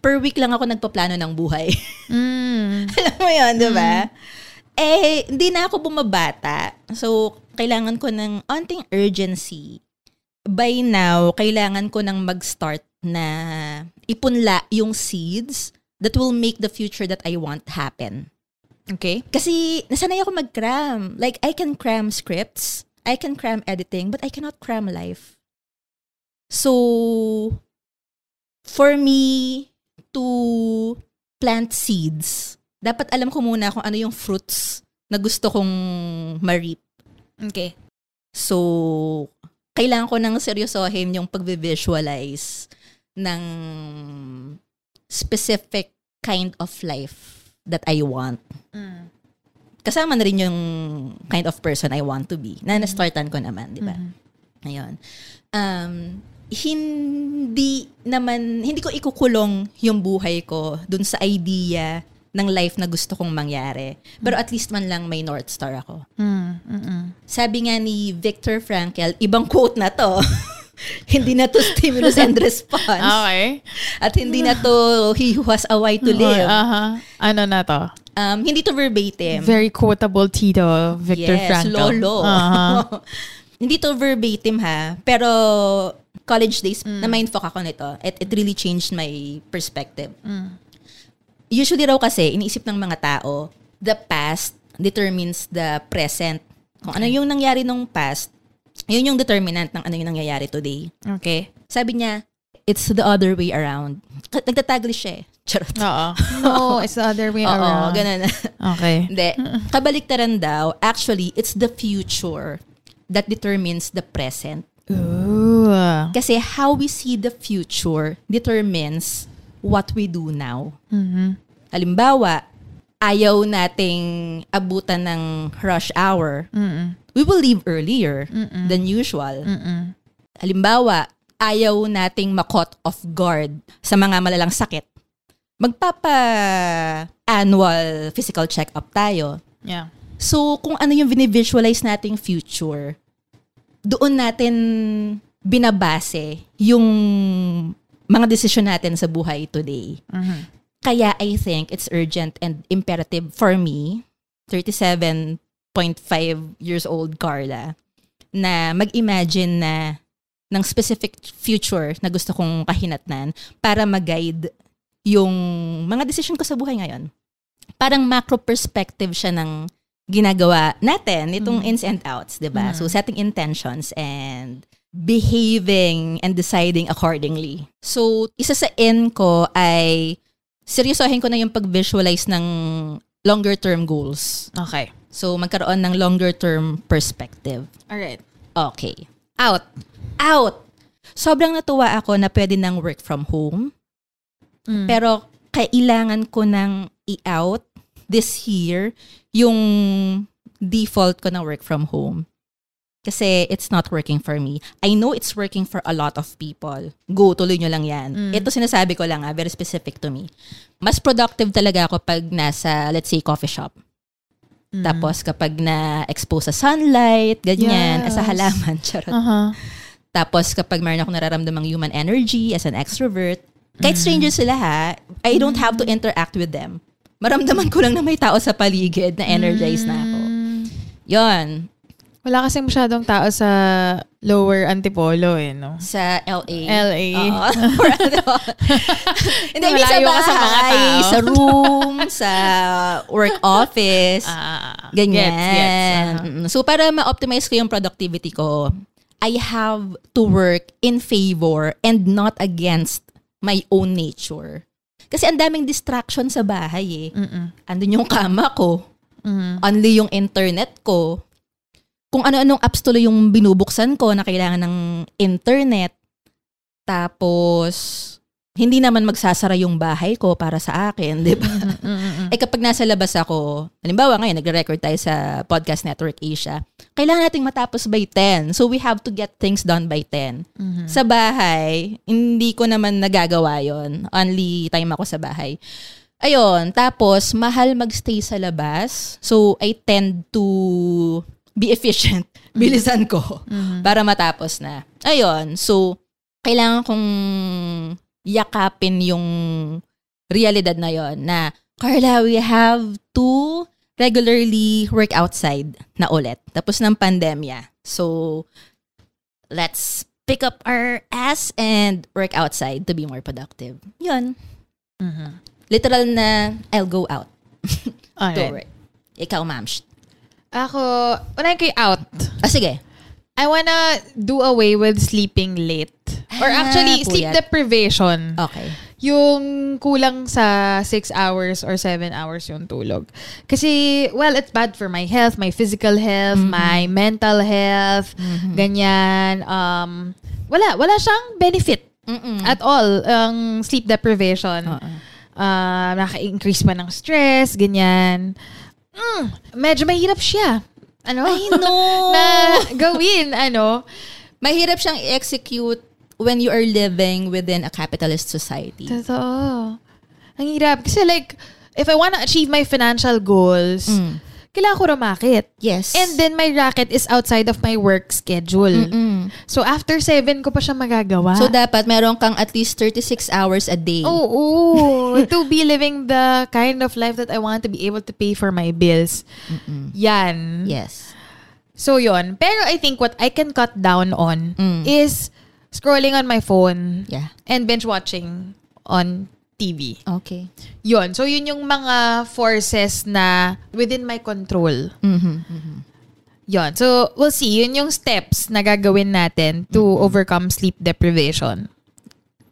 Per week lang ako nagpaplano ng buhay. Mm. <laughs> alam mo yun, di ba? Eh, hindi na ako bumabata. So, kailangan ko ng onting urgency. By now, kailangan ko nang mag-start na ipunla yung seeds that will make the future that I want happen. Okay. Kasi nasanay ako mag-cram. Like, I can cram scripts, I can cram editing, but I cannot cram life. So, for me to plant seeds, dapat alam ko muna kung ano yung fruits na gusto kong ma-reap. Okay. So, kailangan ko nang seryosohin yung pag-visualize ng specific kind of life that I want. Kasama na rin yung kind of person I want to be. Na na-startan ko naman, di ba? Ayun. Um, hindi naman, hindi ko ikukulong yung buhay ko dun sa idea ng life na gusto kong mangyari. Pero at least man lang may North Star ako. Mm. Mm-mm. Sabi nga ni Viktor Frankl, ibang quote na to. <laughs> <laughs> hindi na to stimulus and response. Okay. At hindi na to he who has a why to live. Aha. Ano na to? Um, hindi to verbatim. Very quotable Tito, Victor yes, Frankl. lolo. Aha. <laughs> hindi to verbatim ha, pero college days, na mindfuck ako nito. It, it really changed my perspective. Usually raw kasi, iniisip ng mga tao, the past determines the present. Kung ano yung nangyari nung past, yun yung determinant ng ano yung nangyayari today. Okay. Sabi niya, it's the other way around. Nagtataglish siya eh. <laughs> Charot. Oo. <laughs> No, it's the other way Oo, around. ganun. <laughs> Okay. Hindi. Kabaliktaran daw, actually, it's the future that determines the present. Ooh. Kasi how we see the future determines what we do now. Mhm. Halimbawa, ayaw nating abutan ng rush hour. Mm-mm. We will leave earlier than usual. Mm-mm. Halimbawa, ayaw nating makot off guard sa mga malalang sakit. Magpapa-annual physical check-up tayo. Yeah. So, kung ano yung binivisualize nating future, doon natin binabase yung mga desisyon natin sa buhay today. Mhm. Kaya I think it's urgent and imperative for me, 37.5 years old Carla, na mag-imagine na ng specific future na gusto kong kahinatnan para mag-guide yung mga decision ko sa buhay ngayon. Parang macro perspective siya ng ginagawa natin, itong ins and outs, 'di ba? So setting intentions and behaving and deciding accordingly. So, isa sa in ko ay seryosohin ko na yung pag-visualize ng longer term goals. Okay. So, magkaroon ng longer term perspective. Alright. Okay. Out. Out! Sobrang natuwa ako na pwede ng work from home. Mm. Pero kailangan ko ng i-out this year yung default ko na work from home. Kasi it's not working for me. I know it's working for a lot of people. Go, tuloy nyo lang yan. Ito sinasabi ko lang, ah, very specific to me. Mas productive talaga ako pag nasa, let's say, coffee shop. Tapos kapag na-expose sa sunlight, ganyan, Yes. as a halaman, <laughs> charot. Uh-huh. Tapos kapag mayroon ako nararamdamang human energy as an extrovert, kahit strangers sila ha, I don't have to interact with them. Maramdaman ko lang na may tao sa paligid na energized na ako. Yon. Wala kasi masyadong tao sa lower Antipolo eh, no? Sa LA. LA. Oo. <laughs> <laughs> <laughs> Hindi, sa ka sa mga bahay, tao. sa room, sa work office. Ah, Ganyan. Gets, gets. uh-huh. So, para ma-optimize ko yung productivity ko, I have to work in favor and not against my own nature. Kasi ang daming distraction sa bahay eh. Mm-mm. Andun yung kama ko. Mhm. Only yung internet ko. Kung ano-anong apps tuloy yung binubuksan ko na kailangan ng internet. Tapos, hindi naman magsasara yung bahay ko para sa akin, di ba? Eh kapag nasa labas ako, halimbawa ngayon, nagre-record tayo sa Podcast Network Asia, kailangan nating matapos by 10. So we have to get things done by 10. Mhm. Sa bahay, hindi ko naman nagagawa yon Only time ako sa bahay. Ayun, tapos mahal magstay sa labas. So I tend to be efficient. <laughs> Bilisan ko para matapos na. Ayun, so kailangan kong yakapin yung realidad na yon na Carla, we have to regularly work outside na ulit. Tapos ng pandemya. So, let's pick up our ass and work outside to be more productive. Yun. Mhm. Literal na, I'll go out to work. Ikaw, ma'am. Ako, unahin ko yung out. Ah, sige. I wanna do away with sleeping late. Or Ah, actually, sleep puyat. deprivation. Okay. Yung kulang sa 6 hours or 7 hours yung tulog. Kasi, well, it's bad for my health, my physical health, my mental health, ganyan. Um, wala, wala siyang benefit Mm-mm. at all, ang sleep deprivation. Oo. Uh, naka-increase pa ng stress, ganyan. Mm, medyo mahirap siya. Ano? I know. <laughs> na gawin, ano? Mahirap siyang i-execute when you are living within a capitalist society. Totoo. Ang hirap. Kasi like, if I wanna achieve my financial goals, Mm. Kailangan ko rumakit. Yes. And then my racket is outside of my work schedule. Mm-mm. So after seven ko pa siya magagawa. So, dapat meron kang at least 36 hours a day. Oo. <laughs> <laughs> to be living the kind of life that I want to be able to pay for my bills. Yan. Yes. So yon. Pero I think what I can cut down on Mm. is scrolling on my phone Yeah. and binge watching on TV. Okay. Yon. So yun yung mga forces na within my control. Mm-hmm. Yon. So, we'll see. Yun yung steps na gagawin natin to overcome sleep deprivation.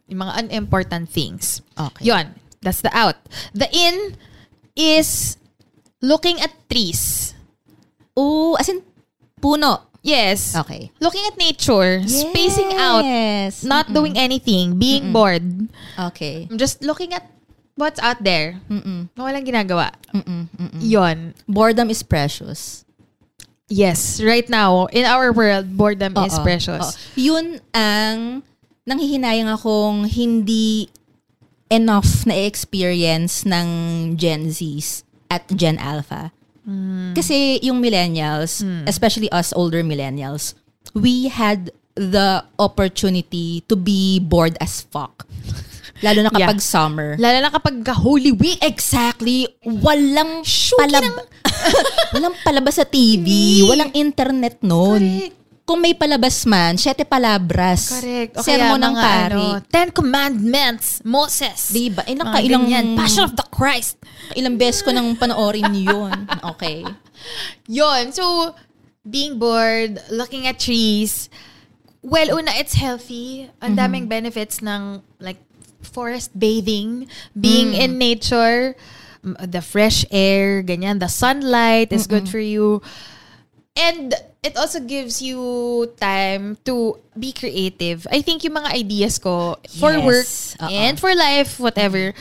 Yung mga unimportant things. Okay. Yon. That's the out. The in is looking at trees. Oh, as in, puno. Yes. Okay. Looking at nature. Spacing out. Yes. Not doing anything. Being bored. Okay. I'm just looking at what's out there. Mm-mm. Na walang ginagawa. Mm-mm. Mm-mm. Yon. Boredom is precious. Yes. Right now, in our world, boredom is Oo. precious. Oo. Yun ang nanghihinayang akong hindi enough na experience ng Gen Zs at Gen Alpha. Kasi yung millennials, especially us older millennials, we had the opportunity to be bored as fuck. <laughs> Lalo na kapag summer. Lalo na kapag Holy Week. Exactly. Walang Shuki palab- <laughs> walang palabas sa TV. <laughs> Walang internet noon. Correct. Kung may palabas man, siyete palabras. Correct. O Sermo kaya ng mga pari. ano, Ten Commandments, Moses. Diba? Ilang Mga ka, ilang, ganyan. Passion of the Christ. ilang beses ko nang panoorin yun. <laughs> Okay. Yon. So, being bored, looking at trees. Well, una, it's healthy. Ang daming benefits ng like forest bathing, being in nature, the fresh air, ganyan, the sunlight is good for you. And it also gives you time to be creative. I think yung mga ideas ko for Yes. work Oo. and for life, whatever,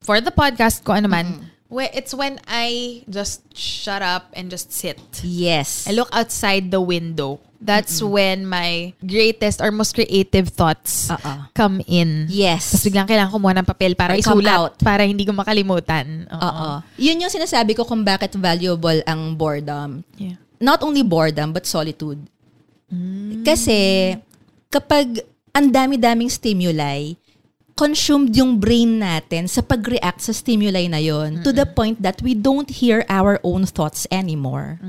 for the podcast ko ano man, we- it's when I just shut up and just sit. Yes. I look outside the window. That's when my greatest or most creative thoughts Oo. come in. Yes. Tapos biglang kailangan kumuha ng papel para Or isulat. out. Para hindi ko makalimutan. Oo. Oo. Yun yung sinasabi ko kung bakit valuable ang boredom. Yeah. Not only boredom, but solitude. Kasi kapag ang dami-daming stimuli, consumed yung brain natin sa pag-react sa stimuli na yon to the point that we don't hear our own thoughts anymore.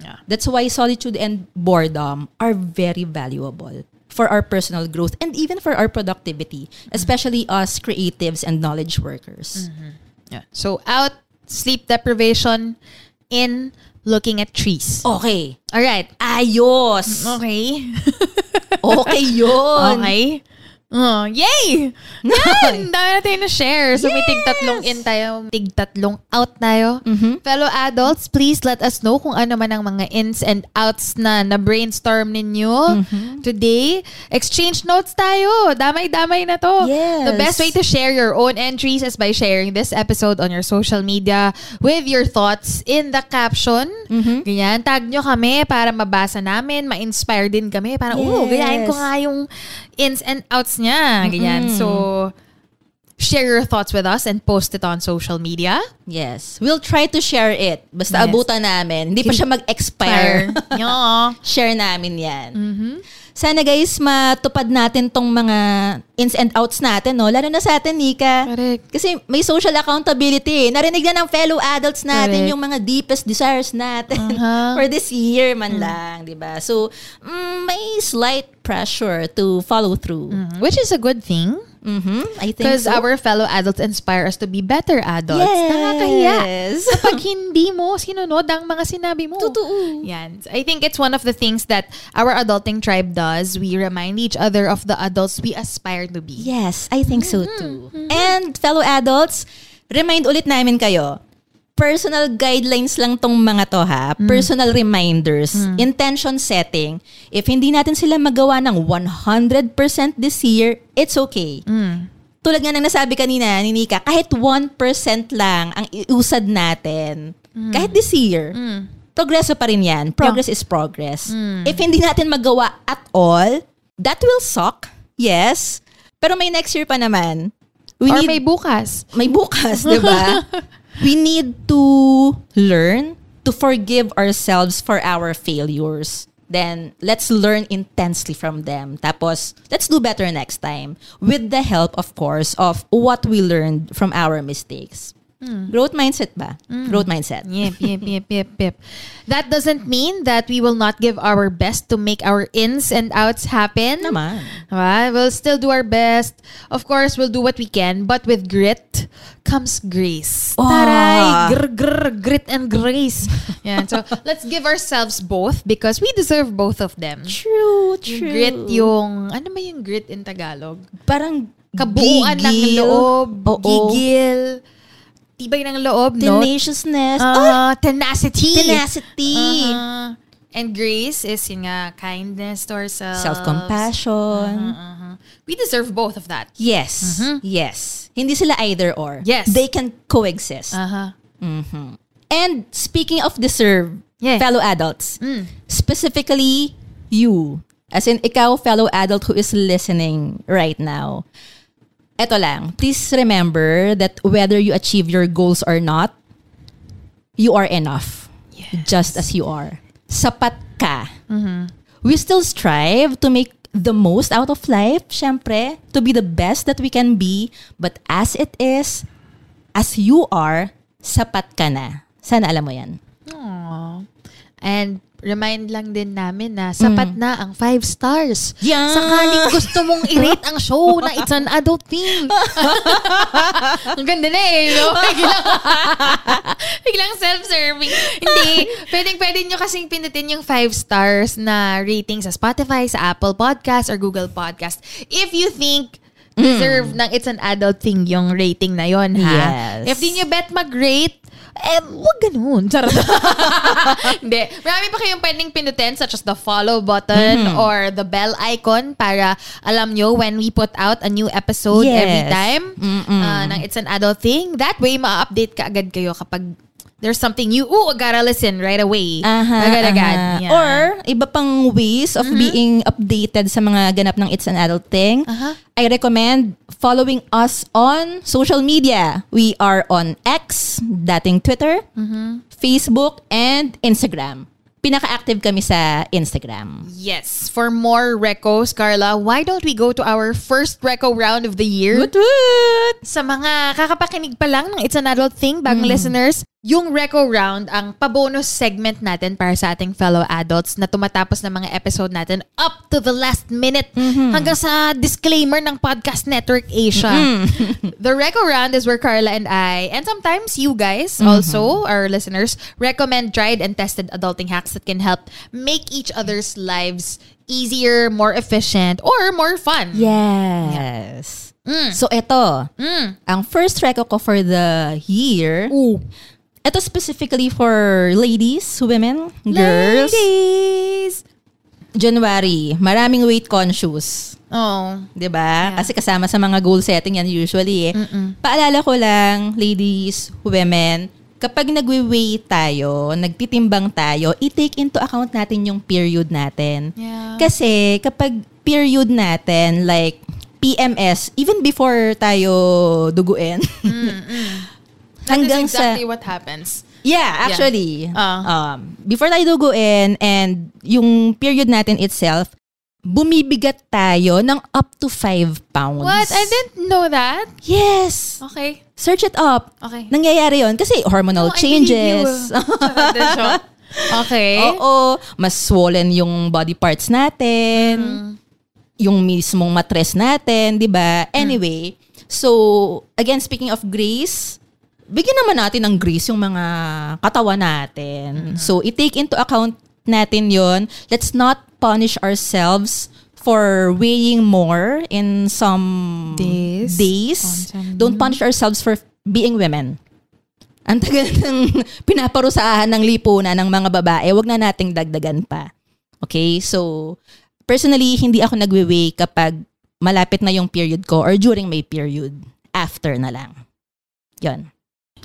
Yeah. That's why solitude and boredom are very valuable for our personal growth and even for our productivity, especially us creatives and knowledge workers. Yeah. So out, sleep deprivation, in, looking at trees. Okay. All right. Ayos. Okay. <laughs> Okay yun. Okay. Oh, yay! <laughs> Yan! Dami natin na share. So may tig-tatlong in tayo, tig-tatlong out tayo. Fellow adults, please let us know kung ano man ang mga ins and outs na na-brainstorm ninyo today. Exchange notes tayo. Damay-damay na to. Yes. The best way to share your own entries is by sharing this episode on your social media with your thoughts in the caption. Ganyan. Tag nyo kami para mabasa namin, ma-inspire din kami. Para, oh, Yes. gayahin ko nga yung ins and outs niya. Ganyan. So, share your thoughts with us and post it on social media. Yes. We'll try to share it. Basta Yes. abutan namin. Hindi pa siya mag-expire. <laughs> share namin yan. Sana guys, matupad natin tong mga ins and outs natin, no? Lalo na sa atin, Nika. Correct. Kasi may social accountability. Narinig na ng fellow adults natin Correct. yung mga deepest desires natin Uh-huh. <laughs> for this year man lang, di ba? So, mm, may slight pressure to follow through. Which is a good thing. Mhm, I think Because so. our fellow adults inspire us to be better adults. Yes. Nakakahiya. <laughs> Kapag hindi mo sinunod ang mga sinabi mo. Totoo. Yan. So, I think it's one of the things that our adulting tribe does. We remind each other of the adults we aspire to be. Yes, I think so Mm-hmm. too. And fellow adults, remind ulit namin kayo, personal guidelines lang tong mga to ha. Mm. Personal reminders, intention setting. If hindi natin sila magawa ng 100% this year, it's okay. Mm. Tulad nga ng nasabi kanina ni Nika, kahit 1% lang ang iusad natin, Mm. kahit this year, progreso pa rin yan. Progress is progress. If hindi natin magawa at all, that will suck. Yes. Pero may next year pa naman. We Or need, may bukas. may bukas, di ba? <laughs> We need to learn to forgive ourselves for our failures. Then, let's learn intensely from them. Tapos, let's do better next time. With the help, of course, of what we learned from our mistakes. Growth mindset ba? Growth mindset. Yep, yep, yep, yep, yep. That doesn't mean that we will not give our best to make our ins and outs happen. Naman. Diba? We'll still do our best. Of course, we'll do what we can. But with grit comes grace. Oh. Taray! Grr, grr, grit and grace. <laughs> Yan. So, let's give ourselves both because we deserve both of them. True, Yung grit yung, ano ba yung grit in Tagalog? Parang Kabuuan ng loob, Oo. gigil, tibay ng loob, no? Tenaciousness. Ah, tenacity. tenacity. Uh-huh. And grace is yun nga, kindness to ourselves. Self-compassion. Uh-huh. We deserve both of that. Yes. Yes. Hindi sila either or. Yes. They can coexist. Uh-huh. Mhm. And speaking of deserve, Yeah. fellow adults, Mm. specifically you, as in ikaw, fellow adult who is listening right now, eto lang, please remember that whether you achieve your goals or not, you are enough. Just as you are. Sapat ka. We still strive to make the most out of life, syempre, to be the best that we can be. But as it is, as you are, sapat ka na. Sana alam mo yan. Aww. And remind lang din namin na sapat na ang five stars. Yeah. Sakaling gusto mong i-rate ang show na it's an adult thing. <laughs> ang ganda na eh, no? <laughs> Biglang, <laughs> biglang self-serving. Hindi. Pwedeng pwede nyo kasing pindutin yung five stars na rating sa Spotify, sa Apple Podcast, or Google Podcast. If you think deserve ng it's an adult thing yung rating na yon ha? Yes. If di nyo bet mag-rate, eh, wag ganun. Charot. <laughs> Hindi. Marami pa kayong pwedeng pindutin such as the follow button Mm-hmm. or the bell icon para alam nyo when we put out a new episode Yes. every time Mm-mm. uh, ng It's an Adult Thing. That way, ma-update ka agad kayo kapag there's something you, ooh, gotta listen right away. Aha, Agad-agad. aha. Yeah. Or, iba pang ways of being updated sa mga ganap ng It's an Adult Thing. Aha. I recommend following us on social media. We are on X, dating Twitter, Facebook, and Instagram. Pinaka-active kami sa Instagram. Yes. For more recos, Carla, why don't we go to our first reco round of the year? Woot woot! Sa mga kakapakinig pa lang ng It's an Adult Thing, bagong listeners, yung Reco Round ang pabonus segment natin para sa ating fellow adults na tumatapos ng mga episode natin up to the last minute hanggang sa disclaimer ng Podcast Network Asia. <laughs> the Reco Round is where Carla and I, and sometimes you guys also, our listeners, recommend tried and tested adulting hacks that can help make each other's lives easier, more efficient, or more fun. Yes. So, eto. Ang first reco ko for the year, Ooh. Ito specifically for ladies, women, girls. Ladies! January, maraming weight conscious. Oh. 'Di ba? Kasi kasama sa mga goal setting yan usually eh. Paalala ko lang, ladies, women, kapag nagwe-weigh tayo, nagtitimbang tayo, i-take into account natin yung period natin. Yeah. Kasi kapag period natin, like PMS, even before tayo duguin, That <laughs> hanggang is exactly sa... what happens. Yeah, actually. Ah. um, before tayo duguin and yung period natin itself, bumibigat tayo ng up to 5 pounds. What? I didn't know that. Yes! Okay. Search it up. Okay. Nangyayari yon kasi hormonal Oh, changes. <laughs> okay. Oo. Mas swollen yung body parts natin. Mm. Yung mismong matres natin, di ba? Mm. Anyway, so, again, speaking of grace, bigyan naman natin ng grace yung mga katawan natin. Mm-hmm. So, i-take into account natin yon. Let's not punish ourselves for weighing more in some Days. days. Don't punish ourselves for being women. <laughs> Ang tagal ng pinaparusahan ng lipunan ng mga babae, wag na nating dagdagan pa. Okay? So, personally, hindi ako nagwe-weigh kapag malapit na yung period ko or during my period. After na lang. Yon.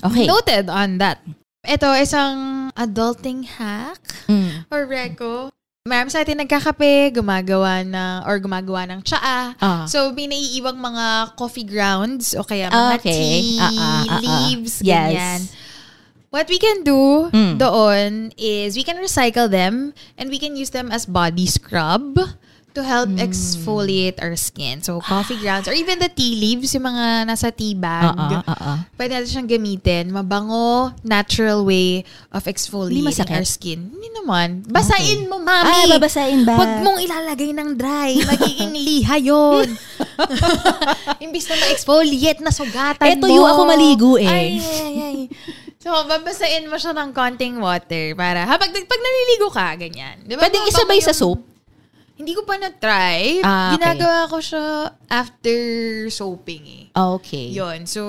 Okay. Noted on that. Ito, isang adulting hack Mm. or reco. Marami sa atin nagkakape, gumagawa na, or gumagawa ng tsaa. Ah. So, may naiiwang mga coffee grounds o kaya mga Okay. tea, Ah, ah, ah, ah. leaves, Yes. ganyan. What we can do Mm. doon is we can recycle them and we can use them as body scrub to help exfoliate our skin. So, coffee grounds or even the tea leaves, yung mga nasa tea bag. Oo, oo. Pwede natin siyang gamitin. Mabango, natural way of exfoliating our skin. Hindi naman. Basain mo, mami! Ah, babasain ba? Huwag mong ilalagay ng dry. Magiging <laughs> liha yun. <laughs> Imbis na ma-exfoliate na sugatan Eto mo. yung ako maligo eh. Ay, ay, ay. So, babasain mo siya ng konting water para, ha, pag, naliligo ka, ganyan. Di ba, Pwedeng isabay sa soap? Hindi ko pa na-try. Ah, okay. Ginagawa ko siya after soaping eh. Okay. Yun. So,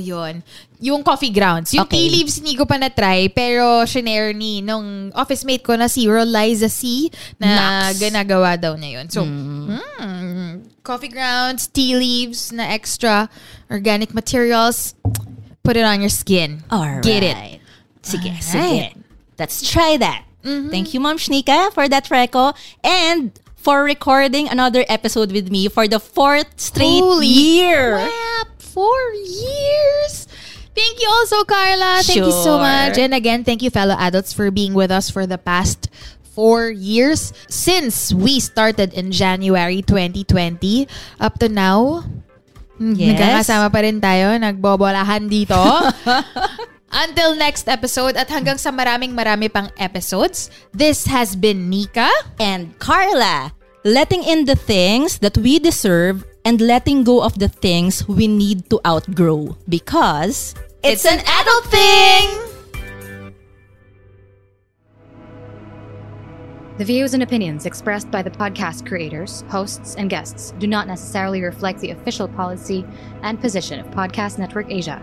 yun. Yung coffee grounds. Yung Okay. tea leaves, hindi ko pa na-try. Pero, shinare ni nung office mate ko na si Liza C na Nax. ginagawa daw niya yun. So, mm, coffee grounds, tea leaves na extra, organic materials, put it on your skin. Alright. Get it. Sige, Alright. sige. Let's try that. Thank you, Mom Shnika, for that reco. And for recording another episode with me for the fourth straight Holy year. crap! Four years! Thank you also, Carla. Thank you so Sure. much. And again, thank you, fellow adults, for being with us for the past four years since we started in January 2020 up to now. Yes. Nagkakasama pa rin tayo. Nagbobolahan dito. <laughs> Until next episode at hanggang sa maraming marami pang episodes, this has been Nika. And Carla, letting in the things that we deserve and letting go of the things we need to outgrow because it's, an adult thing. The views and opinions expressed by the podcast creators, hosts, and guests do not necessarily reflect the official policy and position of Podcast Network Asia,